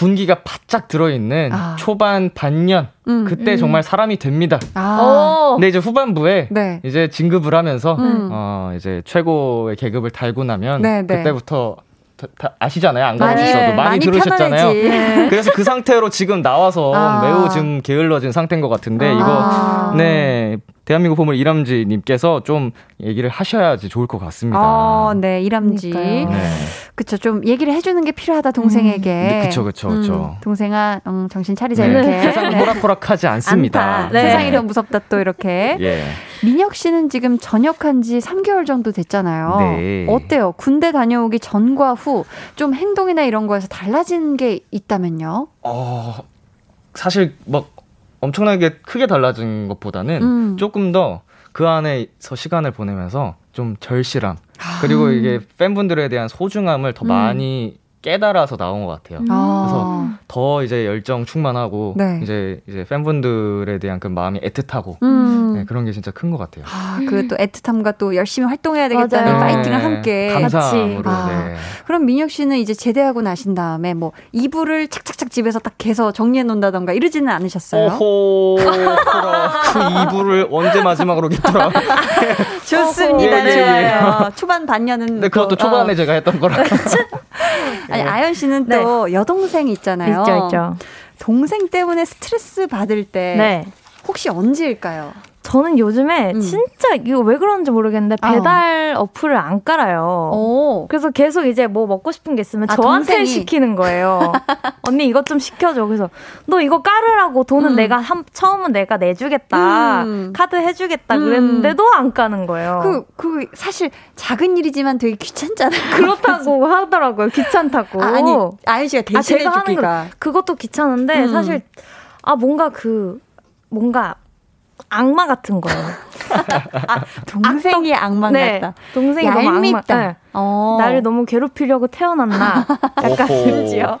군기가 바짝 들어있는 아. 초반 반년 음, 그때 음. 정말 사람이 됩니다. 아. 근데 이제 후반부에 네. 이제 진급을 하면서 음. 어 이제 최고의 계급을 달고 나면 네, 네. 그때부터 다 아시잖아요. 안 가보셨어도 많이, 많이 들으셨잖아요. 네. 그래서 그 상태로 지금 나와서 아. 매우 지금 게을러진 상태인 것 같은데 아. 이거 네 대한민국 보물 이람지님께서 좀 얘기를 하셔야지 좋을 것 같습니다. 아, 네, 이람지. 네. 그쵸, 좀 얘기를 해주는 게 필요하다, 동생에게. 음. 네, 그쵸, 그쵸, 그쵸. 음, 동생아, 음, 정신 차리자, 네. 이렇게. 세상은 호락호락하지 않습니다. 네. 세상이 더 무섭다, 또 이렇게. 예. 민혁 씨는 지금 전역한 지 3개월 정도 됐잖아요. 네. 어때요? 군대 다녀오기 전과 후 좀 행동이나 이런 거에서 달라진 게 있다면요? 어, 사실 막 엄청나게 크게 달라진 것보다는 음. 조금 더 그 안에서 시간을 보내면서 좀 절실함 아. 그리고 이게 팬분들에 대한 소중함을 더 음. 많이 깨달아서 나온 것 같아요. 아. 그래서 더 이제 열정 충만하고 네. 이제 이제 팬분들에 대한 그 마음이 애틋하고 음. 네, 그런 게 진짜 큰 것 같아요. 아, 그또 애틋함과 또 열심히 활동해야 되겠다는 맞아요. 파이팅을 네. 함께 감사함으로. 아. 네. 그럼 민혁 씨는 이제 제대하고 나신 다음에 뭐 이불을 착착착 집에서 딱 개서 정리해 놓는다던가 이러지는 않으셨어요? 오호, 그 이불을 언제 마지막으로 겠더라. 좋습니다. 네. 초반 반년은 네, 그것도 초반에 어. 제가 했던 거라. 아니 아연 씨는 네. 또 여동생 있잖아요. 있죠, 있죠. 동생 때문에 스트레스 받을 때 네. 혹시 언제일까요? 저는 요즘에 음. 진짜 이거 왜 그러는지 모르겠는데 어. 배달 어. 플을 안 깔아요. 오. 그래서 계속 이제 뭐 먹고 싶은 게 있으면 아, 저한테 동생이. 시키는 거예요. 언니 이것 좀 시켜줘. 그래서 너 이거 깔으라고 돈은 음. 내가 한, 처음은 내가 내주겠다. 음. 카드 해주겠다. 음. 그랬는데도 안 까는 거예요. 그, 그 사실 작은 일이지만 되게 귀찮잖아요. 그렇다고 하더라고요. 귀찮다고. 아, 니 아연 씨가 대신해 아, 주기가. 그것도 귀찮은데 음. 사실 아 뭔가 그 뭔가 악마 같은 거예요. 아, 동생이 악덕, 악마 네, 같다. 동생이 얄밉다. 너무 악마. 네. 어. 나를 너무 괴롭히려고 태어났나? 약간 심지어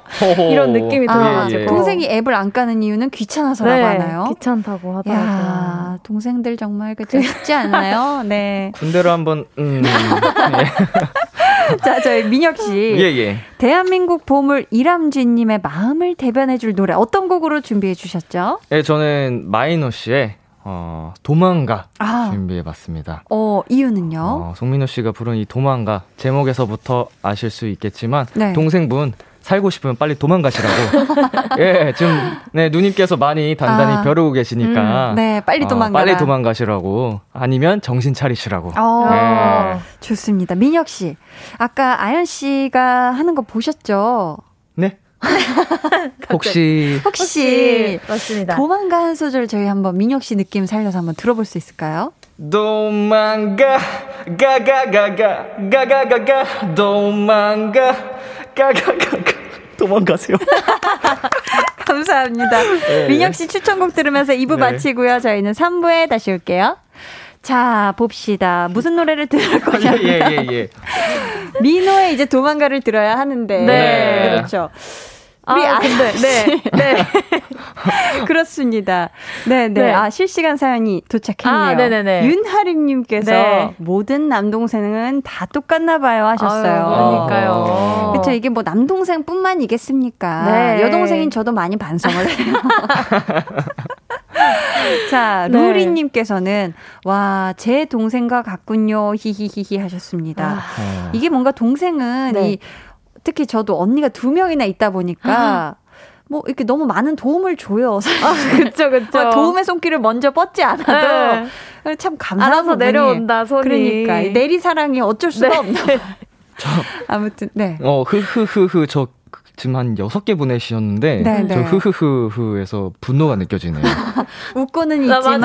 이런 느낌이 들어요. 예, 예. 동생이 앱을 안 까는 이유는 귀찮아서라고 네, 하나요? 귀찮다고 하더라고요. 야, 동생들 정말 그죠 쉽지 않나요? 네. 군대로 한번 음. 예. 자, 저희 민혁 씨. 예, 예. 대한민국 보물 이람쥐님의 마음을 대변해 줄 노래 어떤 곡으로 준비해 주셨죠? 예, 저는 마이노 씨의 어, 도망가 아. 준비해봤습니다. 어, 이유는요? 어, 송민호 씨가 부른 이 도망가 제목에서부터 아실 수 있겠지만 네. 동생분 살고 싶으면 빨리 도망가시라고. 예, 지금 네 누님께서 많이 단단히 아. 벼르고 계시니까. 음, 네, 빨리 도망가. 어, 빨리 도망가시라고. 아니면 정신 차리시라고. 어, 네. 좋습니다. 민혁 씨, 아까 아연 씨가 하는 거 보셨죠? 네. 혹시 혹시 맞습니다. 도망가 한 소절 저희 한번 민혁 씨 느낌 살려서 한번 들어볼 수 있을까요? 도망가 가가가가 가가가가 도망가 가가가가 도망가세요. 감사합니다. 네. 민혁 씨 추천곡 들으면서 2부 네. 마치고요. 저희는 3부에 다시 올게요. 자, 봅시다. 무슨 노래를 들을 거냐. 예, 예, 예. 민호의 이제 도망가를 들어야 하는데. 네. 그렇죠. 우리 아, 근데 네. 네. 그렇습니다. 네, 네, 네. 아, 실시간 사연이 도착했네요. 아, 네네네. 윤하림 님께서 네. 모든 남동생은 다 똑같나 봐요 하셨어요. 아유, 그러니까요. 그렇죠. 이게 뭐 남동생뿐만이겠습니까? 네. 여동생인 저도 많이 반성을 해요. 자, 네. 루리님께서는, 와, 제 동생과 같군요. 히히히히 하셨습니다. 아. 이게 뭔가 동생은 네. 이, 특히 저도 언니가 두 명이나 있다 보니까, 아. 뭐 이렇게 너무 많은 도움을 줘요. 아, 그쵸, 그쵸. 도움의 손길을 먼저 뻗지 않아도 네. 참 감사한 서 내려온다 손이. 그러니까 내리 사랑이 어쩔 수가 네. 없나. 저 아무튼 네. 어 흐흐흐흐 저 지금 한 여섯 개 보내주셨는데 네, 저 네. 흐흐흐흐에서 분노가 느껴지네요. 웃고는 아, 있지만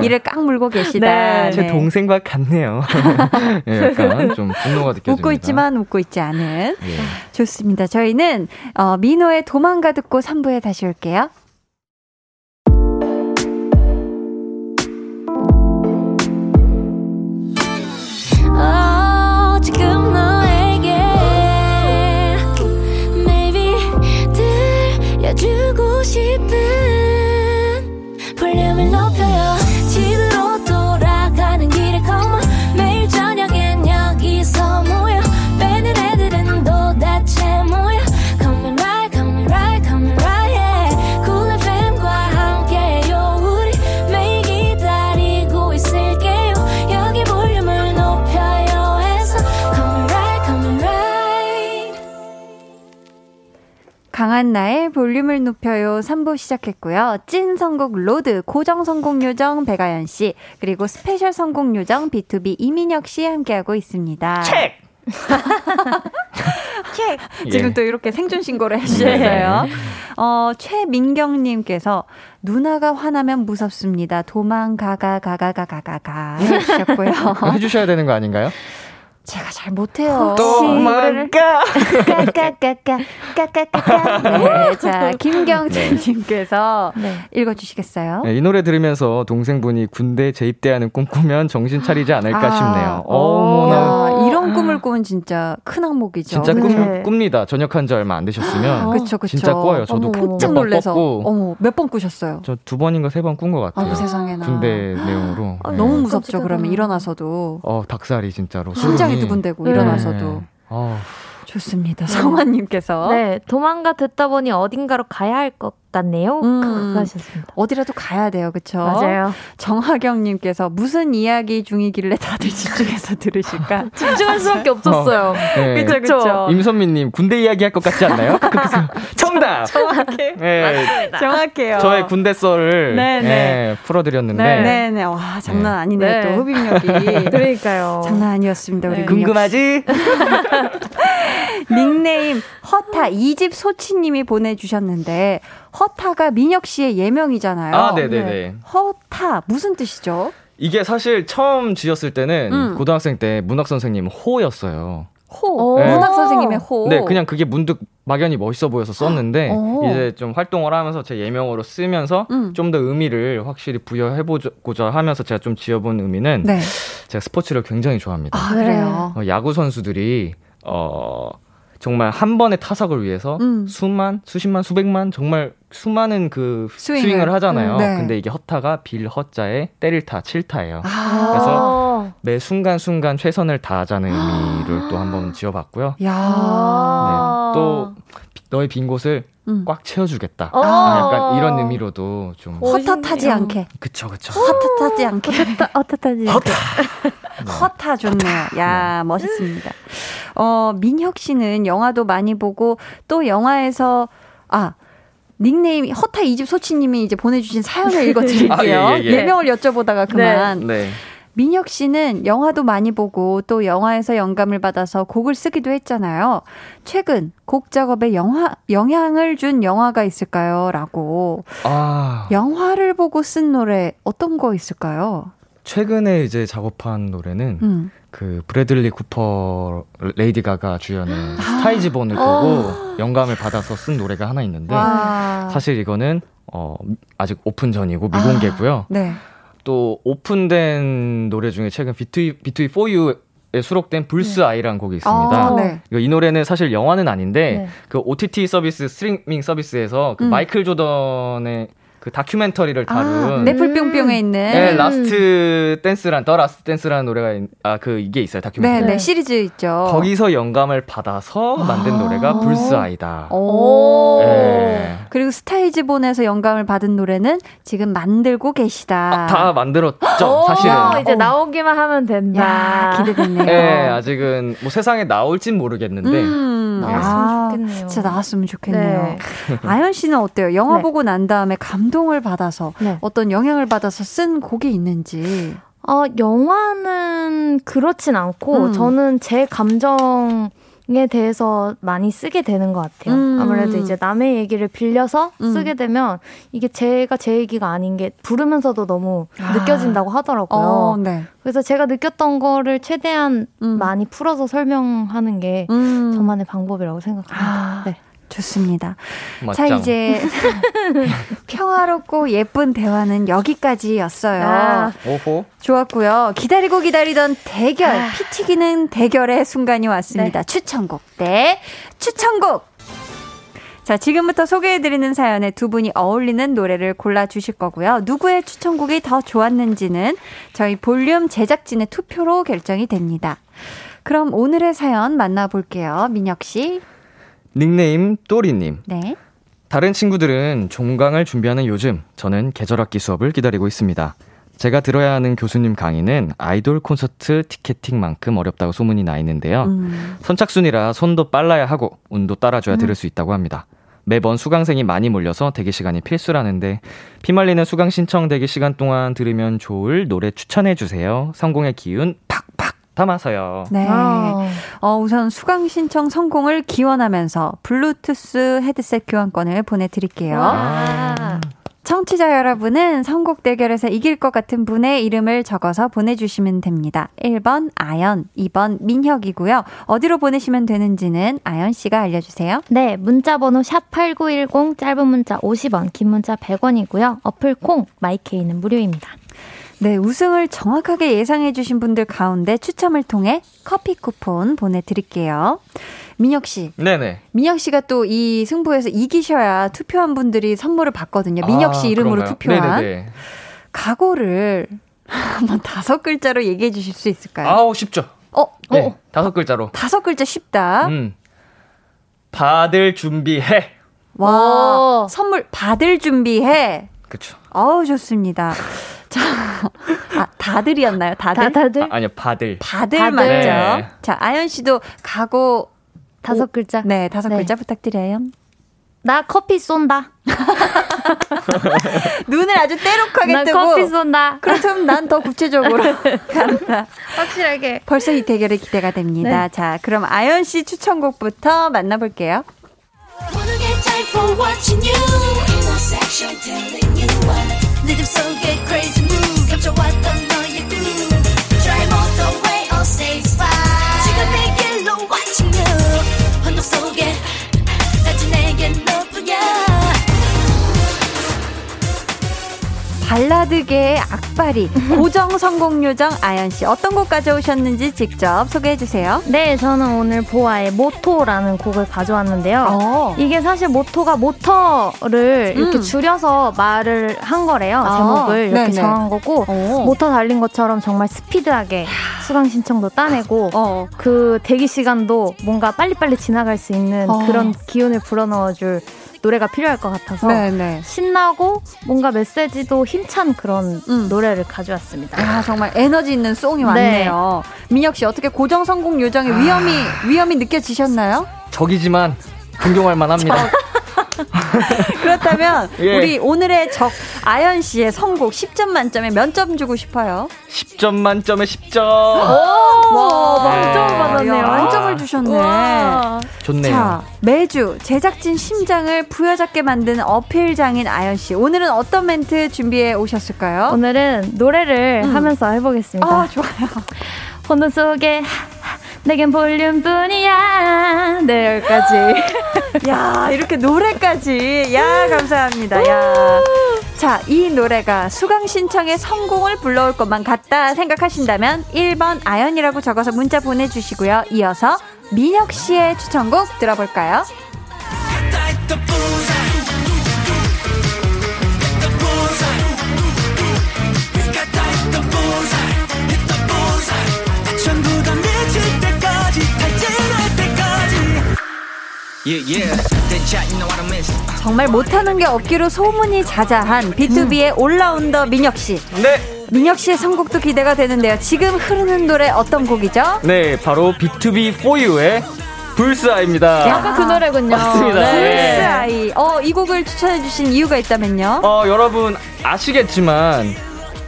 네. 이를 깍 물고 계시다. 네. 제 동생과 같네요. 네, 약간 좀 분노가 느껴집니다. 웃고 있지만 웃고 있지 않은. 예. 좋습니다. 저희는 어, 민호의 도망가 듣고 3부에 다시 올게요. 싶은 강한나의 볼륨을 높여요 3부 시작했고요. 찐 선곡 road, 고정 선곡 요정 백아연 씨, 그리고 스페셜 선곡 요정 B2B 이민혁 씨 함께하고 있습니다. 책! 책! 예. 지금 또 이렇게 생존 신고를 해주셨어요. 어, 최민경님께서 누나가 화나면 무섭습니다. 도망가가 가가가가가 해주셨고요. 해주셔야 되는 거 아닌가요? 제가 잘 못해요. 도망가! 까까까까. 네, 자 김경재님께서 네. 읽어주시겠어요? 네, 이 노래 들으면서 동생분이 군대 재입대하는 꿈 꾸면 정신 차리지 않을까 아, 싶네요. 어, 어머나. 야, 이런 꿈을 꾸면 진짜 큰 항목이죠. 진짜 꿈, 네. 꿉니다. 전역한 지 얼마 안 되셨으면. 그쵸, 그쵸. 진짜 꿔요. 저도. 깜짝 몇번 놀래서. 어머, 몇 번 꾸셨어요? 저 두 번인가 세 번 꾼 것 같아요. 아우, 세상에나. 군대 내용으로. 아, 네. 너무 무섭죠. 그러면 일어나서도. 어, 닭살이 진짜로. 심장이. 두근대고 네. 일어나서도. 어, 좋습니다. 성화님께서. 네, 도망가 듣다 보니 어딘가로 가야 할 것 같네요. 음. 하셨습니다. 어디라도 가야 돼요, 그쵸? 맞아요. 정하경님께서 무슨 이야기 중이길래 다들 집중해서 들으실까? 집중할 수밖에 없었어요. 네. 그쵸, 그쵸. 임선미님 군대 이야기 할 것 같지 않나요? 정답. 정확해. 네, 정확해요. 저의 군대 썰을 네, 네. 네, 풀어드렸는데 네. 네네. 와, 장난 네. 아니네요, 네. 또 흡입력이. 그러니까요. 장난 아니었습니다, 우리 네. 궁금하지? 닉네임 허타 이집 소치님이 보내주셨는데 허타가 민혁 씨의 예명이잖아요. 아, 네네네. 허타 무슨 뜻이죠? 이게 사실 처음 지었을 때는 음. 고등학생 때 문학 선생님 호였어요. 호 오. 문학 선생님의 호. 네, 그냥 그게 문득 막연히 멋있어 보여서 썼는데 오. 이제 좀 활동을 하면서 제 예명으로 쓰면서 음. 좀더 의미를 확실히 부여해보고자 하면서 제가 좀 지어본 의미는 네. 제가 스포츠를 굉장히 좋아합니다. 아 네. 그래요. 어, 야구 선수들이 어 정말 한 번의 타석을 위해서 음. 수만, 수십만, 수백만 정말 수많은 그 스윙을. 스윙을, 하잖아요. 음, 네. 근데 이게 허타가 빌 허자에 때릴 타, 칠타예요. 아. 그래서 매 순간 순간 최선을 다하자는 의미를 또 한번 지어봤고요. 야. 아. 네, 또 너의 빈 곳을 음. 꽉 채워주겠다. 어. 아, 약간 이런 의미로도 좀 멋있네요. 않게. 그쵸 그쵸. 헛헛하지 않게. 어떡하지? 허타 좋네요. 야, 멋있습니다. 어, 민혁 씨는 영화도 많이 보고 또 영화에서 아, 닉네임 허타 이집 소치님이 이제 보내주신 사연을 읽어드릴게요. 아, 예, 예, 예. 예명을 여쭤보다가 그만. 네. 민혁 씨는 영화도 많이 보고 또 영화에서 영감을 받아서 곡을 쓰기도 했잖아요. 최근 곡 작업에 영화, 영향을 준 영화가 있을까요? 라고. 아 영화를 보고 쓴 노래 어떤 거 있을까요? 최근에 이제 작업한 노래는 음. 그 브래들리 쿠퍼 레이디 가가 주연의 아. Star Is Born을 보고 영감을 받아서 쓴 노래가 하나 있는데 와. 사실 이거는 어 아직 오픈 전이고 미공개고요. 네. 또 오픈된 노래 중에 최근 비투이 비투이 for you에 수록된 Bull's Eye라는 곡이 있습니다. 아, 네. 이거 이 노래는 사실 영화는 아닌데 네. 그 OTT 서비스 스트리밍 서비스에서 그 음. 마이클 조던의 그 다큐멘터리를 아, 다룬 넷플뿅뿅에 있는. 네, 음. Last Dance란 The Last Dance라는 노래가 아 그 이게 있어요 네, 다큐멘터리. 네, 네. 시리즈 있죠. 거기서 영감을 받아서 만든 아. 노래가 Bull's Eye다. 오. 네. 그리고 Star Is Born에서 영감을 받은 노래는 지금 만들고 계시다. 아, 다 만들었죠 사실은. 어, 이제 어. 나오기만 하면 된다. 야, 기대되네요. 네, 아직은 뭐 세상에 나올진 모르겠는데 음, 네. 아, 나왔으면 좋겠네요. 진짜 나왔으면 좋겠네요. 네. 아연 씨는 어때요? 영화 네. 보고 난 다음에 감동 을 받아서 네. 어떤 영향을 받아서 쓴 곡이 있는지. 어, 영화는 그렇진 않고 음. 저는 제 감정 에 대해서 많이 쓰게 되는 것 같아요. 음. 아무래도 이제 남의 얘기를 빌려서 음. 쓰게 되면 이게 제가 제 얘기가 아닌 게 부르면서도 너무 아. 느껴진다고 하더라고요. 어, 네. 그래서 제가 느꼈던 거를 최대한 음. 많이 풀어서 설명하는 게 음. 저만의 방법이라고 생각합니다. 아. 네. 좋습니다. 맞짱. 자, 이제 평화롭고 예쁜 대화는 여기까지였어요. 아. 오호. 좋았고요. 기다리고 기다리던 대결, 피 튀기는 대결의 순간이 왔습니다. 추천곡 대 추천곡. 자, 지금부터 소개해드리는 사연에 두 분이 어울리는 노래를 골라주실 거고요. 누구의 추천곡이 더 좋았는지는 저희 볼륨 제작진의 투표로 결정이 됩니다. 그럼 오늘의 사연 만나볼게요. 민혁 씨. 닉네임 또리님. 네. 다른 친구들은 종강을 준비하는 요즘 저는 계절학기 수업을 기다리고 있습니다. 제가 들어야 하는 교수님 강의는 아이돌 콘서트 티켓팅만큼 어렵다고 소문이 나 있는데요. 음. 선착순이라 손도 빨라야 하고 운도 따라줘야 들을 수 있다고 합니다. 매번 수강생이 많이 몰려서 대기 시간이 필수라는데 피말리는 수강 신청 대기 시간 동안 들으면 좋을 노래 추천해 주세요. 성공의 기운 팍팍 담아서요. 네. 아. 어, 우선 수강 신청 성공을 기원하면서 블루투스 헤드셋 교환권을 보내드릴게요. 와. 청취자 여러분은 선곡 대결에서 이길 것 같은 분의 이름을 적어서 보내주시면 됩니다. 1번 아연, 2번 민혁이고요. 어디로 보내시면 되는지는 아연 씨가 알려주세요. 네, 문자 번호 샵8910 짧은 문자 50원, 긴 문자 100원이고요. 어플 콩 마이케이는 무료입니다. 네, 우승을 정확하게 예상해 주신 분들 가운데 추첨을 통해 커피 쿠폰 보내 드릴게요. 민혁 씨, 네네. 민혁 씨가 또 이 승부에서 이기셔야 투표한 분들이 선물을 받거든요. 민혁 씨 아, 이름으로 그런가요? 투표한 네네네. 각오를 한번 다섯 글자로 얘기해 주실 수 있을까요? 아우 쉽죠. 어, 네, 어, 다섯 글자로. 다섯 글자 쉽다. 음. 받을 준비해. 와, 오. 선물 받을 준비해. 그쵸. 어우, 좋습니다. 자, 아, 다들이었나요? 다들? 다, 다들 아, 아니요, 받을. 다들 다들. 맞죠? 네. 자, 아연 씨도 각오, 다섯 글자. 네, 다섯 네. 글자 부탁드려요. 나 커피 쏜다. 눈을 아주 때룩하게 나 뜨고. 커피 쏜다. 그렇다면 난 더 구체적으로 간다. 확실하게. 벌써 이 대결이 기대가 됩니다. 네. 자, 그럼 아연 씨 추천곡부터 만나볼게요. 발라드계의 악바리, 고정 성공 요정 아연 씨 어떤 곡 가져오셨는지 직접 소개해 주세요. 네, 저는 오늘 보아의 모토라는 곡을 가져왔는데요. 어. 이게 사실 모토가 모터를 이렇게 음. 줄여서 말을 한 거래요. 아, 제목을 이렇게 네네. 정한 거고 어. 모터 달린 것처럼 정말 스피드하게 수강 신청도 따내고 어. 그 대기 시간도 뭔가 빨리빨리 지나갈 수 있는 어. 그런 기운을 불어넣어줄 노래가 필요할 것 같아서 네네. 신나고 뭔가 메시지도 힘찬 그런 음. 노래를 가져왔습니다. 아, 정말 에너지 있는 송이 왔네요. 민혁 씨 어떻게 고정 성공 요정의 위험이 위험이 느껴지셨나요? 적이지만 존경할 만합니다. 그렇다면 예. 우리 오늘의 적 아연 씨의 선곡 10점 만점에 몇 점 주고 싶어요? 10점 만점에 10점. 와, 네. 만점을 받았네요. 야, 만점을 주셨네. 우와. 좋네요. 자, 매주 제작진 심장을 부여잡게 만드는 어필 장인 아연 씨. 오늘은 어떤 멘트 준비해 오셨을까요? 오늘은 노래를 음. 하면서 해보겠습니다. 아, 좋아요. 혼돈 속에 내겐 볼륨뿐이야. 네, 여기까지. 야, 이렇게 노래까지. 야, 감사합니다. 야. 자, 이 노래가 수강 신청의 성공을 불러올 것만 같다 생각하신다면 1번 아연이라고 적어서 문자 보내주시고요. 이어서 민혁 씨의 추천곡 들어볼까요? 정말 못하는 게 없기로 소문이 자자한 B2B의 올라운더 민혁 씨. 네. 민혁 씨의 선곡도 기대가 되는데요. 지금 흐르는 노래 어떤 곡이죠? 네, 바로 B2B 4U의 불스아입니다. 아까 그 노래군요. 맞습니다. 네. 네. 플스 아이. 어, 이 곡을 추천해 주신 이유가 있다면요? 어, 여러분 아시겠지만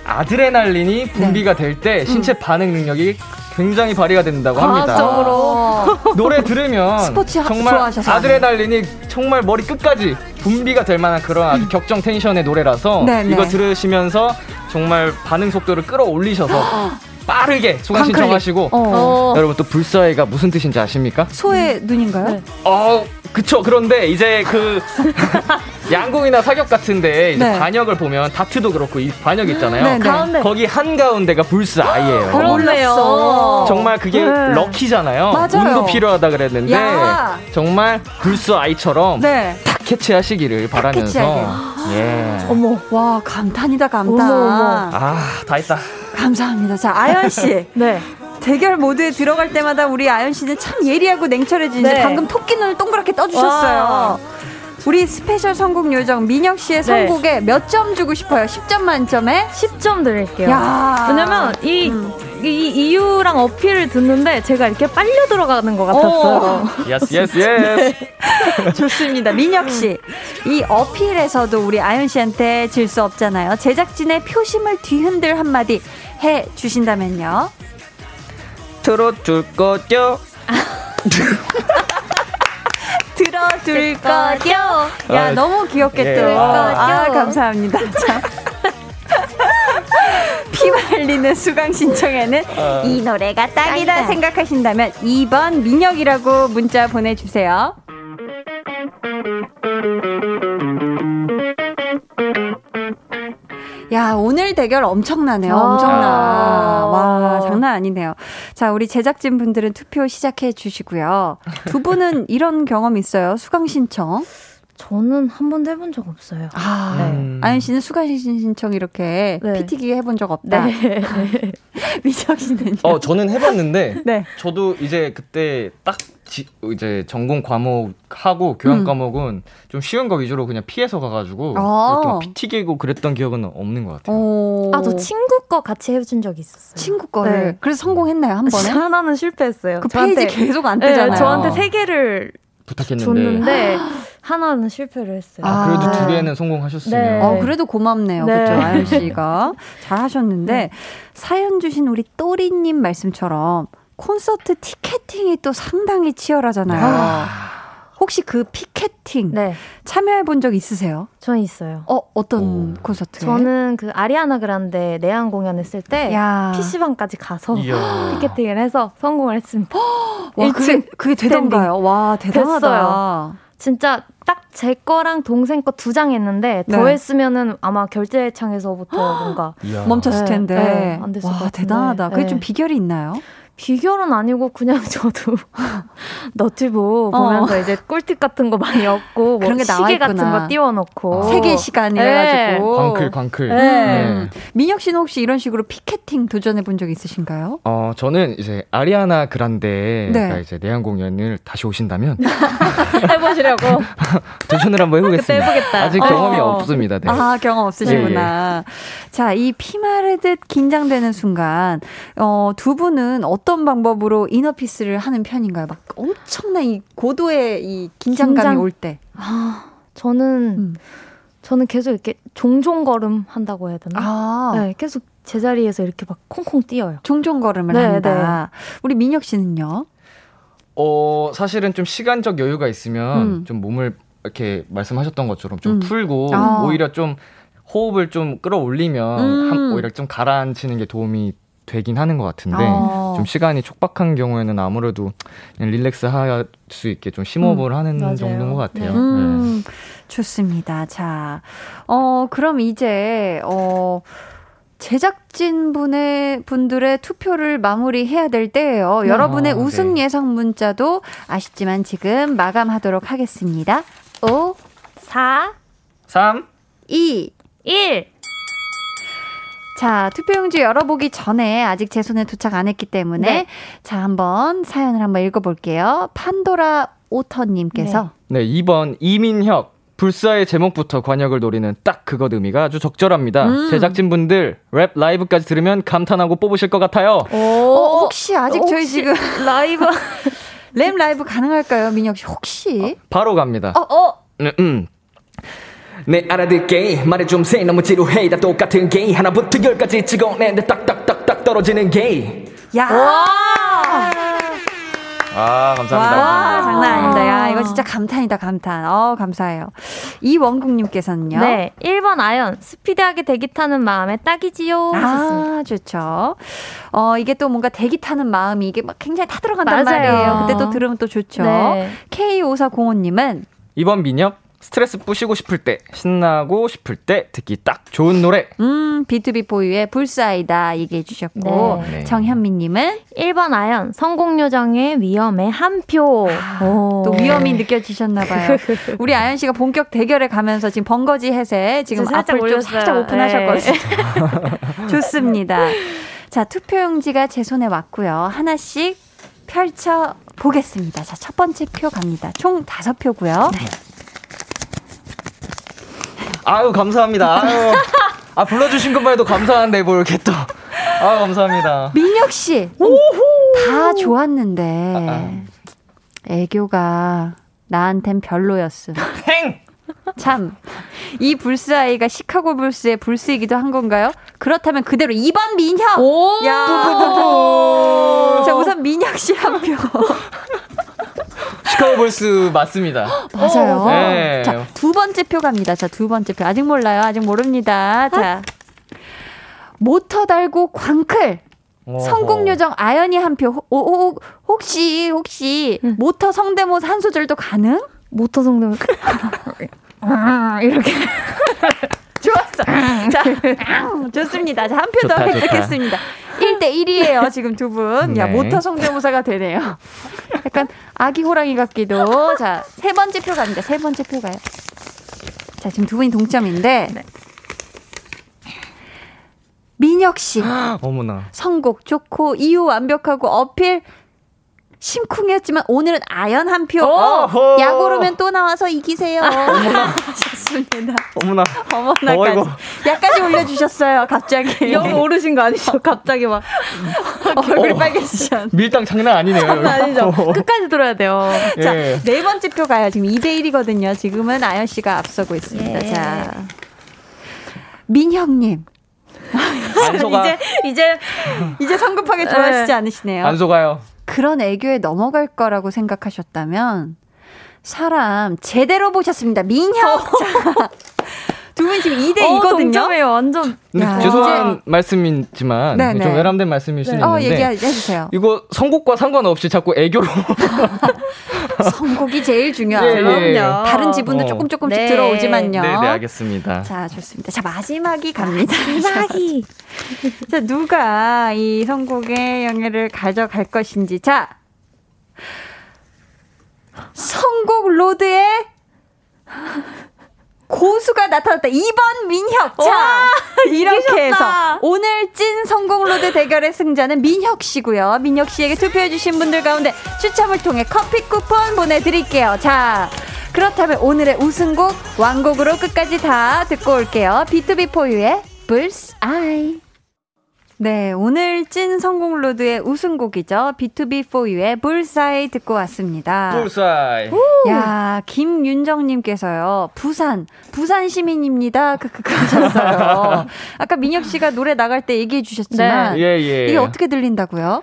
아드레날린이 분비가 될 때 신체 반응 능력이 굉장히 발휘가 된다고 합니다. 과학적으로. 노래 들으면 스포츠 하- 정말 좋아하셔서 아드레날린이 정말 머리 끝까지 분비가 될 만한 그런 아주 격정 텐션의 노래라서 네, 네. 이거 들으시면서 정말 반응 속도를 끌어올리셔서 빠르게 광클릭. 신청하시고 어. 어. 여러분 또 불사의가 무슨 뜻인지 아십니까? 소의 눈인가요? 네. 어, 그쵸. 그런데 이제 그 양궁이나 사격 같은데 이제 네. 반역을 보면 다트도 그렇고 이 반역 있잖아요. 네, 네. 가운데. 거기 한 가운데가 불스 아이예요. 그렇네요. 정말 그게 네. 럭키잖아요. 맞아요. 운도 필요하다 그랬는데 야. 정말 불스 아이처럼 네. 탁 캐치하시기를 바라면서 캐치하게. 예. 어머. 와, 감탄이다, 감탄. 어머, 어머. 아, 다 했다. 감사합니다. 자, 아연 씨. 네. 대결 모드에 들어갈 때마다 우리 아연 씨는 참 예리하고 냉철해지는데 네. 방금 토끼 눈을 동그랗게 떠주셨어요. 와. 우리 스페셜 선곡 요정 민혁 씨의 네. 선곡에 몇점 주고 싶어요? 10점 만점에? 10점 드릴게요. 야. 왜냐면 이 음. 이 이유랑 어필을 듣는데 제가 이렇게 빨려 들어가는 것 같았어요. Yes yes yes. 좋습니다. 민혁 씨. 이 어필에서도 우리 아연 씨한테 질 수 없잖아요. 제작진의 표심을 뒤흔들 한마디 해 주신다면요. 들어줄 거죠? 들어줄 거죠? 야, 아, 너무 귀엽게 예. 또. 아, 거죠? 감사합니다. 자. 피 말리는 수강 신청에는 이 노래가 딱이다 딱이다. 생각하신다면 2번 민혁이라고 문자 보내주세요. 야, 오늘 대결 엄청나네요. 아. 엄청나. 와, 장난 아니네요. 자, 우리 제작진 분들은 투표 시작해 주시고요. 두 분은 이런 경험 있어요? 수강 신청? 저는 한 번도 해본 적 없어요. 아, 네. 아연 씨는 수강 신청 이렇게 네. PT기 해본 적 없다. 네. 미정 씨는요? 어 저는 해봤는데 네. 저도 이제 그때 딱 지, 이제 전공 과목 하고 교양 음. 과목은 좀 쉬운 거 위주로 그냥 피해서 가가지고 아. 이렇게 막 피튀기고 그랬던 기억은 없는 것 같아요. 오. 아, 저 친구 거 같이 해준 적이 있었어요. 친구 거를. 네. 그래서 성공했나요, 한 번에? 하나는 실패했어요. 그 페이지 계속 안 네, 뜨잖아요. 저한테 세 개를 부탁했는데 줬는데 하나는 실패를 했어요. 아, 그래도 아. 두 개는 성공하셨으면 네. 어, 그래도 고맙네요. 네. 그죠, 아연 씨가. 잘 하셨는데, 네. 사연 주신 우리 또리 님 말씀처럼 콘서트 티켓팅이 또 상당히 치열하잖아요. 혹시 그 피켓팅 네, 참여해 본 적 있으세요? 저는 있어요. 어, 어떤 오. 콘서트에? 저는 그 아리아나 그란데 내한 공연했을 때 야. PC방까지 가서 이야. 티켓팅을 해서 성공을 했습니다. 와, 그게, 1층 그게 되던가요? 와, 대단하다. 됐어요. 진짜 딱 제 거랑 동생 거 두 장 했는데 네. 더 했으면 아마 결제창에서부터 뭔가. 멈췄을 네, 텐데. 네, 안 됐을 와. 대단하다. 그게 네. 좀 비결이 있나요? 비결은 아니고 그냥 저도 너튜브 보면서 이제 꿀팁 같은 거 많이 얻고 뭐 그런 게 시계 같은 있구나. 거 띄워놓고 세계 시간 네. 이래가지고. 광클 광클. 네. 음. 민혁 씨는 혹시 이런 식으로 피켓팅 도전해 본 적 있으신가요? 어 저는 이제 아리아나 그란데가 네. 이제 내한 공연을 다시 오신다면 해보시려고 도전을 한번 해보겠습니다. 해보겠다. 아직 어. 경험이 없습니다. 네. 아, 경험 없으시구나. 자, 이 피마르듯 긴장되는 순간, 어, 두 분은 어떤 방법으로 이너피스를 하는 편인가요? 막 엄청난 이 고도의 이 긴장감이 긴장. 올 때. 아, 저는 음. 저는 계속 이렇게 종종 걸음 한다고 해야 되나? 아, 네, 계속 제자리에서 이렇게 막 콩콩 뛰어요. 종종 걸음을 네, 한다. 우리 민혁 씨는요? 어 사실은 좀 시간적 여유가 있으면 음. 좀 몸을 이렇게 말씀하셨던 것처럼 좀 음. 풀고 아. 오히려 좀 호흡을 좀 끌어올리면 음. 한- 오히려 좀 가라앉히는 게 도움이 되긴 하는 것 같은데 어. 좀 시간이 촉박한 경우에는 아무래도 그냥 릴렉스 할 수 있게 좀 심호흡을 하는 맞아요. 정도인 것 같아요. 네. 음, 좋습니다. 자, 어, 그럼 이제, 어, 제작진 분의 분들의 투표를 마무리해야 될 때예요. 여러분의 아, 우승 네. 예상 문자도 아쉽지만 지금 마감하도록 하겠습니다. 5, 4, 3 2, 1. 자, 투표용지 열어보기 전에 아직 제 손에 도착 안 했기 때문에 네. 자, 한번 사연을 한번 읽어볼게요. 판도라 오터님께서 네, 2번 이민혁. 불사의 제목부터 관역을 노리는 딱 그것 의미가 아주 적절합니다. 음. 제작진분들 랩 라이브까지 들으면 감탄하고 뽑으실 것 같아요. 오, 어, 혹시 아직 저희 혹시 지금 라이브 램 라이브 가능할까요, 민혁 씨? 혹시? 바로 갑니다. 어, 어, 음, 음. 내 알아들게 말해 좀세 너무 지루해 다 똑같은 게 하나부터 열까지 찍어내는데 딱딱딱딱 떨어지는 게. 야! 아 감사합니다. 와, 장난 아닙니다. 야, 이거 진짜 감탄이다, 감탄. 어, 감사해요. 이원국님께서는요. 네, 1번 아연. 스피드하게 대기 타는 마음에 딱이지요. 하셨습니다. 아, 좋죠. 어, 이게 또 뭔가 대기 타는 마음이 이게 막 굉장히 타들어간단 맞아요. 말이에요. 그때 또 들으면 또 좋죠. 네. K5405님은 이번 민혁 스트레스 뿌시고 싶을 때 신나고 싶을 때 듣기 딱 좋은 노래. 음, B2B 보유의 불사이다 얘기해 주셨고 네. 정현미 님은 1번 아연. 성공요정의 위험에 한 표. 오. 또 위험이 느껴지셨나 봐요. 우리 아연 씨가 본격 대결에 가면서 지금 번거지 해세 지금 앞을 좀 올렸어요. 살짝 오픈하셨거든요. 좋습니다. 자, 투표용지가 제 손에 왔고요. 하나씩 펼쳐 보겠습니다. 자, 첫 번째 표 갑니다. 총 다섯 표고요. 아유 감사합니다. 아유. 아 불러주신 것만 해도 감사한데 뭐 이렇게 또 아, 감사합니다. 민혁 씨. 다 좋았는데 애교가 나한텐 별로였음. 행! 참. 이 불스 아이가 시카고 불스의 불스이기도 한 건가요? 그렇다면 그대로 2번 민혁. 오! 야. 자, 우선 민혁 씨 한 표. 시카고 볼스 맞습니다. 맞아요. 네. 자, 두 번째 표 갑니다. 자, 두 번째 표. 아직 몰라요. 아직 모릅니다. 자. 모터 달고 광클. 성공 요정 아연이 한 표. 호- 오, 오, 혹시 혹시 모터 성대모사 한 소절도 가능? 모터 성대모 이렇게 좋았어. 자, 좋습니다. 자, 한 표 더. 획득했습니다. 1대 1이에요, 지금 두 분. 야, 네. 모터 성대모사가 되네요. 약간 아기 호랑이 같기도. 자, 세 번째 표 갑니다. 세 번째 표 가요. 자, 지금 두 분이 동점인데. 민혁 씨, 어머나. 선곡 좋고, 이유 완벽하고, 어필 심쿵이었지만, 오늘은 아연 한 표. 어허. 야구르면 또 나와서 이기세요. 좋습니다. 어머나. 어머나까지. 어이구. 약까지 올려주셨어요, 갑자기. 영 오르신 거 아니죠? 갑자기 막 얼굴이 빨개지셨. 밀당 장난 아니네요. 아니죠? 끝까지 들어야 돼요. 자, 예. 네 번째 표 가요. 지금 2대 1이거든요. 지금은 아연 씨가 앞서고 있습니다. 예. 자. 민혁님, 안 속아. 이제 이제 이제 성급하게 좋아하시지 않으시네요. 안 속아요. 그런 애교에 넘어갈 거라고 생각하셨다면, 사람 제대로 보셨습니다. 민혁! 자, 두분 지금 2대 2거든요. 어, 동점이에요. 완전 야. 죄송한 말씀이지만 네, 좀 네. 외람된 말씀일 수 어, 있는데 얘기해 주세요. 이거 선곡과 상관없이 자꾸 애교로 선곡이 제일 중요하죠. 예, 예. 그럼요. 다른 지분도 어. 조금 조금씩 네. 들어오지만요. 네, 네, 알겠습니다. 자, 좋습니다. 자, 마지막이 갑니다. 마지막이 자, 누가 이 선곡의 영예를 가져갈 것인지. 자, 선곡 로드에 고수가 나타났다. 2번 민혁. 자, 이렇게 해서 오늘 찐 선곡 로드 대결의 승자는 민혁 씨고요. 민혁 씨에게 투표해주신 분들 가운데 추첨을 통해 커피 쿠폰 보내드릴게요. 자, 그렇다면 오늘의 우승곡 완곡으로 끝까지 다 듣고 올게요. B2B4U의 불스 아이. 네, 오늘 찐 성공 로드의 우승곡이죠. B2B4U의 불사이 듣고 왔습니다. Bull's Eye. 야, 김윤정 님께서요, 부산, 부산 시민입니다. 크크크 하셨어요. 아까 민혁 씨가 노래 나갈 때 얘기해 주셨지만, 예, 예. 이게 어떻게 들린다고요?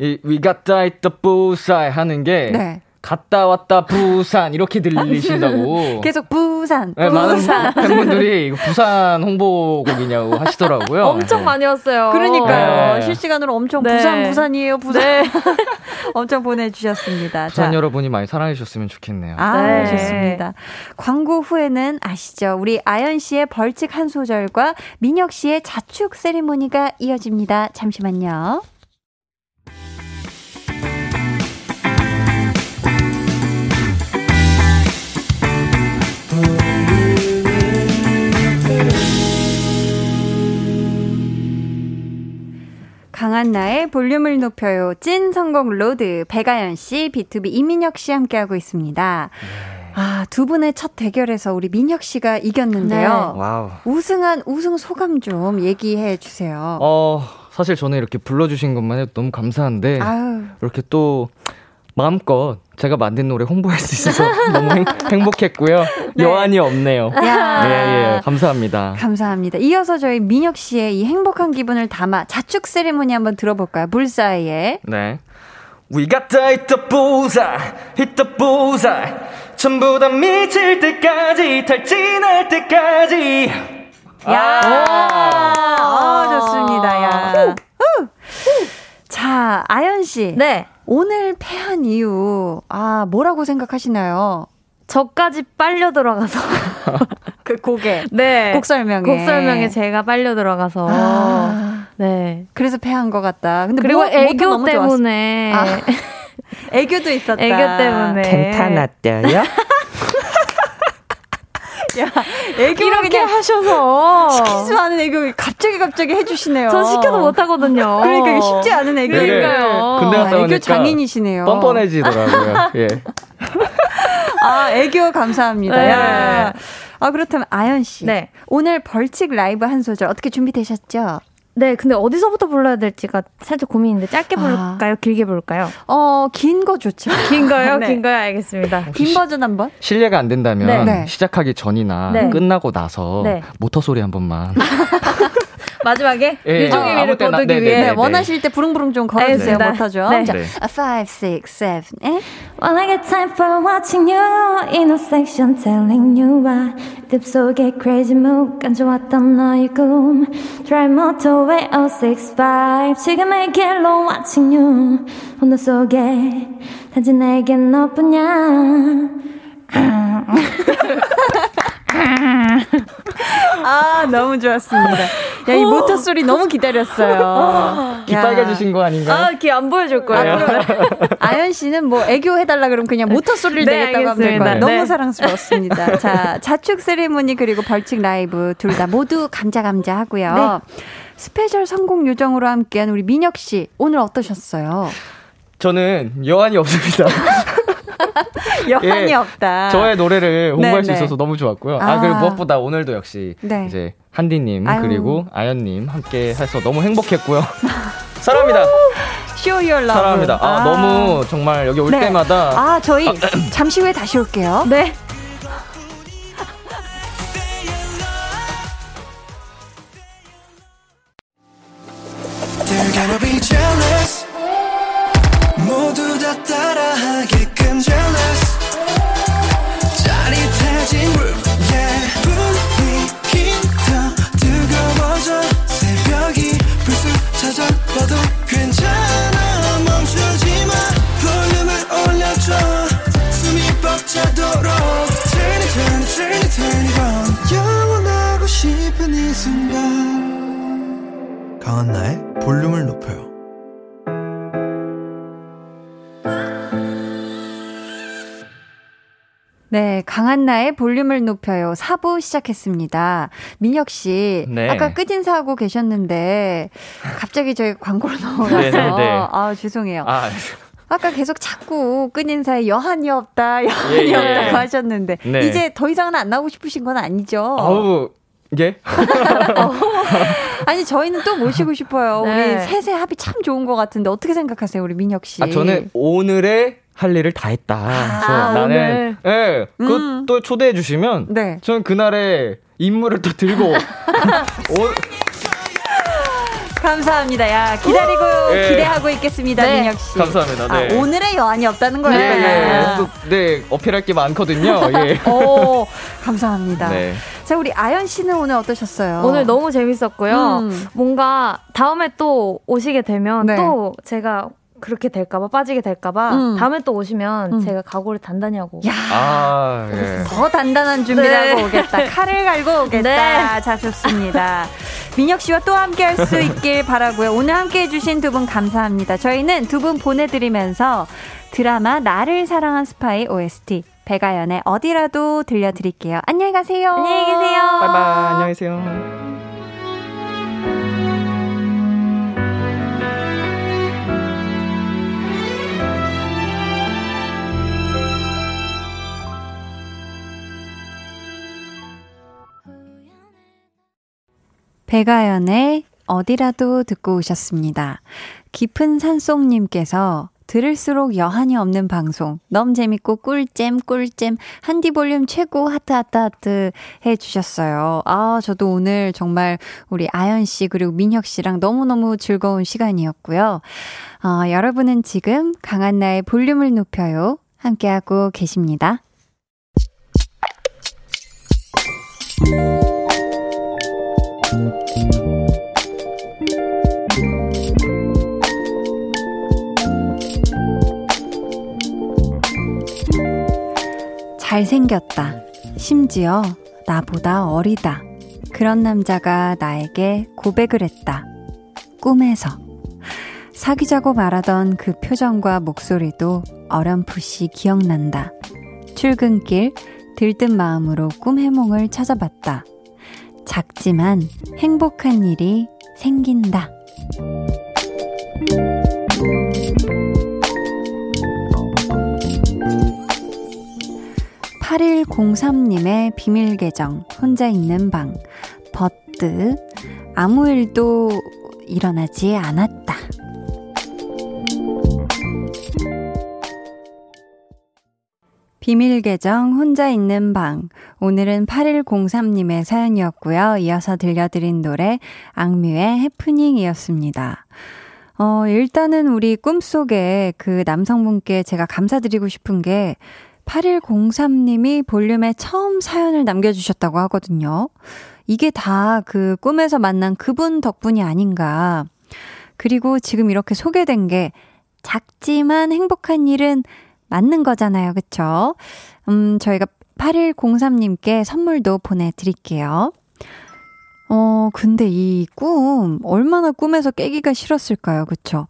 이 We got the bullseye 하는 게 네. 갔다 왔다 부산 이렇게 들리신다고. 계속 부산, 네, 많은 부산. 팬분들이 이거 부산 홍보곡이냐고 하시더라고요. 엄청 네. 많이 왔어요. 그러니까요. 네. 실시간으로 엄청 네. 부산, 부산이에요, 부산. 엄청 보내주셨습니다. 부산 자. 여러분이 많이 사랑해 주셨으면 좋겠네요. 아, 네. 좋습니다. 광고 후에는 아시죠? 우리 아연 씨의 벌칙 한 소절과 민혁 씨의 자축 세리머니가 이어집니다. 잠시만요. 강한 나의 볼륨을 높여요. 찐 성공 로드 배가연 씨, BTOB 이민혁 씨 함께하고 있습니다. 아, 두 분의 첫 대결에서 우리 민혁 씨가 이겼는데요. 와우. 우승한 우승 소감 좀 얘기해 주세요. 어, 사실 저는 이렇게 불러주신 것만 해도 너무 감사한데, 아유, 이렇게 또 마음껏 제가 만든 노래 홍보할 수 있어서 너무 행, 행복했고요. 여한이 없네요. 야. 예, 예, 감사합니다. 감사합니다. 이어서 저희 민혁 씨의 이 행복한 기분을 담아 자축 세리머니 한번 들어볼까요? 물사이에. 네. We got the hit the bullseye, hit the bullseye. 전부 다 미칠 때까지, 탈진할 때까지. 야, 아. 어, 좋습니다. 야. 후. 자, 아연 씨. 네. 오늘 패한 이유, 아, 뭐라고 생각하시나요? 저까지 빨려 들어가서 그 곡에. 네. 곡 설명에. 곡 설명에 제가 빨려 들어가서 아, 네. 그래서 패한 것 같다. 근데 그리고 뭐, 애교. 때문에 아, 애교도 있었다. 애교 때문에 괜찮았대요? 야, 애교 이렇게 그냥 하셔서 시키지도 않은 애교 갑자기 갑자기 해주시네요. 저 시켜도 못 하거든요. 그러니까 이게 쉽지 않은 애교. 그러니까요. 군대 갔다 아, 애교 장인이시네요. 뻔뻔해지더라고요. 예. 아, 애교 감사합니다. 네. 야. 아, 그렇다면 아연 씨. 네. 오늘 벌칙 라이브 한 소절 어떻게 준비되셨죠? 네, 근데 어디서부터 불러야 될지가 살짝 고민인데 짧게 아. 부를까요? 길게 부를까요? 어, 긴 거 좋죠. 긴 거요? 네. 긴 거요? 알겠습니다. 긴 버전 한번. 실례가 안 된다면 네. 네. 시작하기 전이나 네. 끝나고 나서 네. 모터 소리 한 번만. 마지막에 예, 유종의 아, 아무 때나. 거두기 네, 네, 위해 네, 네. 원하실 때 부릉부릉 좀 걸어주세요. 못하죠? 네. 자, 네. 5, 6, 7, 8. When I get time for watching you in a section telling you why 립 속에 crazy move 간좋았던 너의 꿈 Drive motorway 065 지금의 길로 watching you 혼돈 속에 단지 내겐 너뿐이야 아, 너무 좋았습니다. 야, 이 모터 소리 너무 기다렸어요. 귀 야. 빨개지신 거 아닌가요? 귀안 보여줄 아, 거예요 그럼 아연 씨는 뭐 애교 해달라 그러면 그냥 모터 소리를 네, 내겠다고 하면 될. 거예요. 너무 네. 사랑스러웠습니다. 자, 자축 세리머니 그리고 벌칙 라이브 둘 다 모두 감자 감자 하고요. special 성공 요정으로 함께한 우리 민혁 씨 오늘 어떠셨어요? 저는 여한이 없습니다. 여한이 예. 없다. 저의 노래를 홍보할 네, 수 네. 있어서 너무 좋았고요. 아. 아, 그리고 무엇보다 오늘도 역시 네. 이제 한디님 아유. 그리고 아연님 함께 해서 너무 행복했고요. 사랑합니다. Show Your Love. 사랑합니다. 아, 너무 정말 여기 올 네. 때마다 아, 저희 잠시 후에 다시 올게요. 네 They're gonna be jealous 강한나의 볼륨을 높여요. 네, 강한나의 볼륨을 높여요. 4부 시작했습니다. 민혁 씨, 네. 아까 끝인사하고 계셨는데 갑자기 저희 광고로 넘어가서 네, 네, 네. 아, 죄송해요. 아, 아까 계속 자꾸 끝인사에 여한이 없다, 여한이 예, 예. 없다고 하셨는데 네. 이제 더 이상은 안 나오고 싶으신 건 아니죠? 아우 예? 아니 저희는 또 모시고 싶어요. 네. 우리 셋의 합이 참 좋은 것 같은데 어떻게 생각하세요, 우리 민혁 씨? 아 저는 오늘의 할 일을 다 했다. 아, 나는 예, 음. 그또 초대해 주시면 네. 저는 그날의 임무를 또 들고 오, 감사합니다. 야 기다리고 예. 기대하고 있겠습니다, 네. 민혁 씨. 감사합니다. 네. 아, 오늘의 여한이 없다는 거예요. 예, 예. 또, 네, 어필할 게 많거든요. 예. 오, 감사합니다. 네. 자, 우리 아연 씨는 오늘 어떠셨어요? 오늘 너무 재밌었고요. 음. 뭔가 다음에 또 오시게 되면 네. 또 제가 그렇게 될까봐 빠지게 될까봐 음. 다음에 또 오시면 음. 제가 각오를 단단히 하고 야, 아, 예. 더 단단한 준비를 네. 하고 오겠다. 칼을 갈고 오겠다. 네. 자, 좋습니다. 민혁 씨와 또 함께 할 수 있길 바라고요. 오늘 함께 해주신 두 분 감사합니다. 저희는 두 분 보내드리면서 드라마 나를 사랑한 스파이 OST 배가연의 어디라도 들려드릴게요. 안녕히 가세요. 안녕히 계세요. 바이바이. 안녕히 계세요. 배가연의 어디라도 듣고 오셨습니다. 깊은 산속님께서 들을수록 여한이 없는 방송. 너무 재밌고 꿀잼, 꿀잼. 한디 볼륨 최고 하트, 하트, 하트 해주셨어요. 아, 저도 오늘 정말 우리 아연 씨 그리고 민혁 씨랑 너무너무 즐거운 시간이었고요. 어, 여러분은 지금 강한나의 볼륨을 높여요. 함께하고 계십니다. 잘생겼다. 심지어 나보다 어리다. 그런 남자가 나에게 고백을 했다. 꿈에서. 사귀자고 말하던 그 표정과 목소리도 어렴풋이 기억난다. 출근길 들뜬 마음으로 꿈 해몽을 찾아봤다. 작지만 행복한 일이 생긴다. 8103님의 비밀 계정, 혼자 있는 방, 버트. 아무 일도 일어나지 않았다. 비밀 계정 혼자 있는 방. 오늘은 8103님의 사연이었고요. 이어서 들려드린 노래 악뮤의 해프닝이었습니다. 어, 일단은 우리 꿈속에 그 남성분께 제가 감사드리고 싶은 게 8103님이 볼륨에 처음 사연을 남겨주셨다고 하거든요. 이게 다 그 꿈에서 만난 그분 덕분이 아닌가. 그리고 지금 이렇게 소개된 게 작지만 행복한 일은 맞는 거잖아요. 그쵸? 음, 저희가 8103님께 선물도 보내드릴게요. 어, 근데 이 꿈, 얼마나 꿈에서 깨기가 싫었을까요? 그쵸?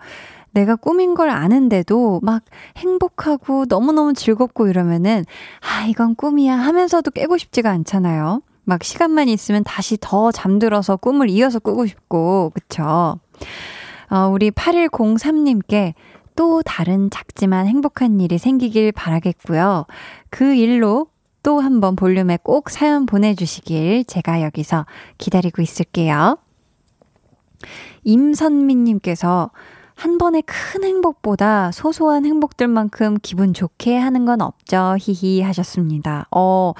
내가 꿈인 걸 아는데도 막 행복하고 너무너무 즐겁고 이러면은, 아, 이건 꿈이야 하면서도 깨고 싶지가 않잖아요. 막 시간만 있으면 다시 더 잠들어서 꿈을 이어서 꾸고 싶고, 그쵸? 어, 우리 8103님께 또 다른 작지만 행복한 일이 생기길 바라겠고요. 그 일로 또 한번 볼륨에 꼭 사연 보내주시길 제가 여기서 기다리고 있을게요. 임선미님께서 한 번의 큰 행복보다 소소한 행복들만큼 기분 좋게 하는 건 없죠. 히히 하셨습니다. 어,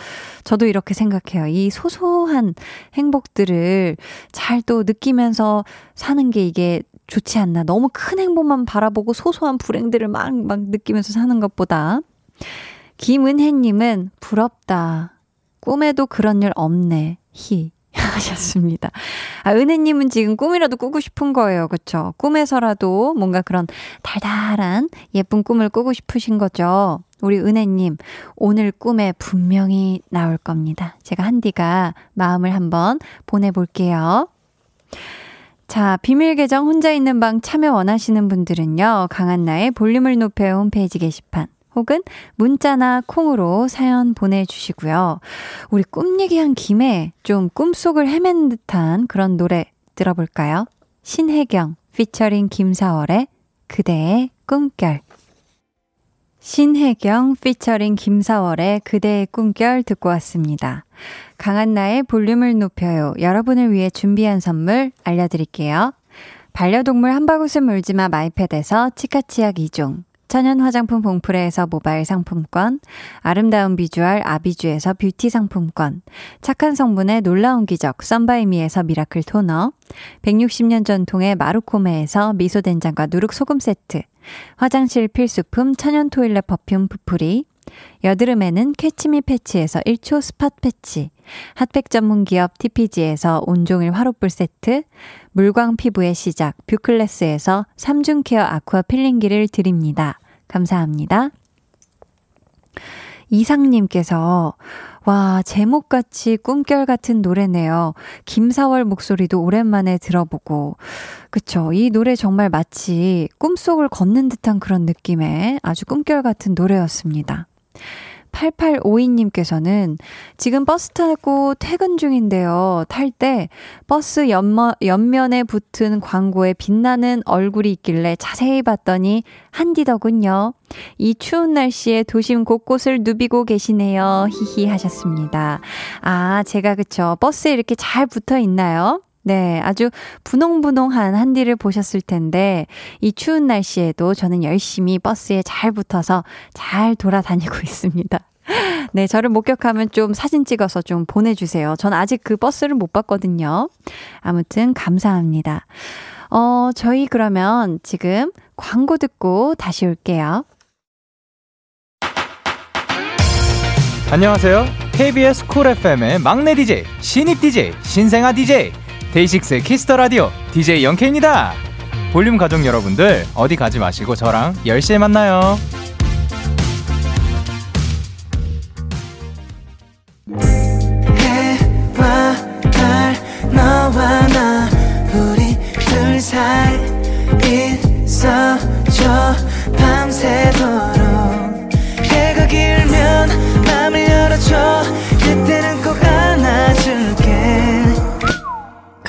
저도 이렇게 생각해요. 이 소소한 행복들을 잘 또 느끼면서 사는 게 이게 좋지 않나. 너무 큰 행복만 바라보고 소소한 불행들을 막, 막 느끼면서 사는 것보다. 김은혜님은 부럽다. 꿈에도 그런 일 없네. 히. 하셨습니다. 아, 은혜님은 지금 꿈이라도 꾸고 싶은 거예요. 그쵸? 꿈에서라도 뭔가 그런 달달한 예쁜 꿈을 꾸고 싶으신 거죠. 우리 은혜님, 오늘 꿈에 분명히 나올 겁니다. 제가 한디가 마음을 한번 보내볼게요. 자, 비밀 계정 혼자 있는 방 참여 원하시는 분들은요, 강한나의 볼륨을 높여 홈페이지 게시판, 혹은 문자나 콩으로 사연 보내주시고요. 우리 꿈 얘기한 김에 좀 꿈속을 헤맨 듯한 그런 노래 들어볼까요? 신혜경, 피처링 김사월의 그대의 꿈결. 신혜경 피처링 김사월의 그대의 꿈결 듣고 왔습니다. 강한나의 볼륨을 높여요. 여러분을 위해 준비한 선물 알려드릴게요. 반려동물 한바구스 물지마 마이패드에서 치카치약 2종. 천연 화장품 봉프레에서 모바일 상품권, 아름다운 비주얼 아비주에서 뷰티 상품권, 착한 성분의 놀라운 기적 썬바이미에서 miracle toner, 160년 전통의 마루코메에서 미소된장과 누룩소금 세트, 화장실 필수품 천연 toilet perfume 푸풀이, 여드름에는 캐치미 패치에서 1초 spot patch, 핫팩 전문 기업 TPG에서 온종일 화롯불 세트, 물광 피부의 시작 뷰클래스에서 3중 케어 아쿠아 필링기를 드립니다. 감사합니다. 이상님께서 와, 제목같이 꿈결 같은 노래네요. 김사월 목소리도 오랜만에 들어보고. 그쵸. 이 노래 정말 마치 꿈속을 걷는 듯한 그런 느낌의 아주 꿈결 같은 노래였습니다. 8852님께서는 지금 버스 타고 퇴근 중인데요. 탈 때 버스 옆머, 옆면에 붙은 광고에 빛나는 얼굴이 있길래 자세히 봤더니 한디더군요. 이 추운 날씨에 도심 곳곳을 누비고 계시네요. 히히 하셨습니다. 아, 제가 그쵸. 버스에 이렇게 잘 붙어 있나요? 네, 아주 분홍분홍한 한디를 보셨을 텐데, 이 추운 날씨에도 저는 열심히 버스에 잘 붙어서 잘 돌아다니고 있습니다. 네, 저를 목격하면 좀 사진 찍어서 좀 보내주세요. 전 아직 그 버스를 못 봤거든요. 아무튼 감사합니다. 어, 저희 그러면 지금 광고 듣고 다시 올게요. 안녕하세요. KBS 쿨 FM의 막내 DJ, 신입 DJ, 신생아 DJ, 데이식스의 Kiss the Radio DJ 영케입니다. 볼륨 가족 여러분들 어디 가지 마시고 저랑 10시에 만나요. 그때는 꼭 안아줄게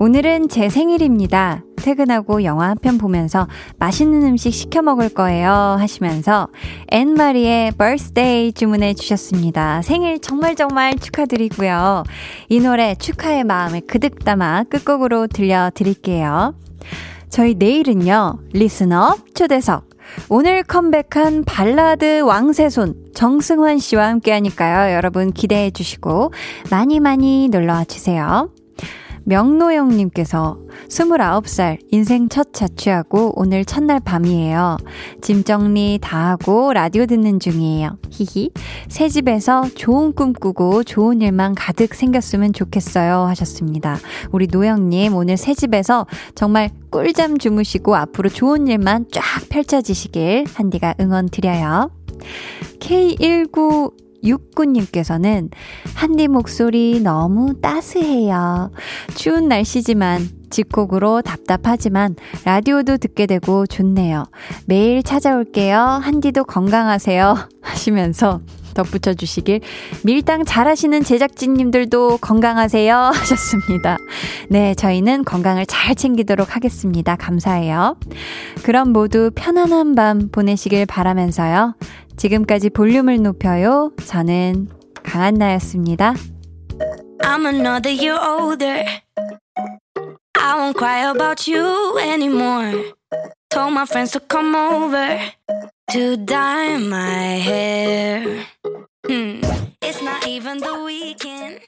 오늘은 제 생일입니다. 퇴근하고 영화 한 편 보면서 맛있는 음식 시켜 먹을 거예요. 하시면서 앤마리의 birthday 주문해 주셨습니다. 생일 정말 정말 축하드리고요. 이 노래 축하의 마음을 그득 담아 끝곡으로 들려드릴게요. 저희 내일은요, 리스너 초대석. 오늘 컴백한 발라드 왕세손 정승환 씨와 함께 하니까요. 여러분 기대해 주시고 많이 많이 놀러와 주세요. 명노영님께서 29살 인생 첫 자취하고 오늘 첫날 밤이에요. 짐 정리 다 하고 라디오 듣는 중이에요. 히히. 새 집에서 좋은 꿈 꾸고 좋은 일만 가득 생겼으면 좋겠어요. 하셨습니다. 우리 노영님 오늘 새 집에서 정말 꿀잠 주무시고 앞으로 좋은 일만 쫙 펼쳐지시길 한디가 응원 드려요. K19 육구님께서는 한디 목소리 너무 따스해요. 추운 날씨지만 집콕으로 답답하지만 라디오도 듣게 되고 좋네요. 매일 찾아올게요. 한디도 건강하세요. 하시면서 덧붙여 주시길 밀당 잘하시는 제작진님들도 건강하세요 하셨습니다. 네, 저희는 건강을 잘 챙기도록 하겠습니다. 감사해요. 그럼 모두 편안한 밤 보내시길 바라면서요. 지금까지 볼륨을 높여요. 저는 강한나였습니다. I'm another year older. I won't cry about you anymore. Told my friends to come over to dye my hair. Hmm. It's not even the weekend.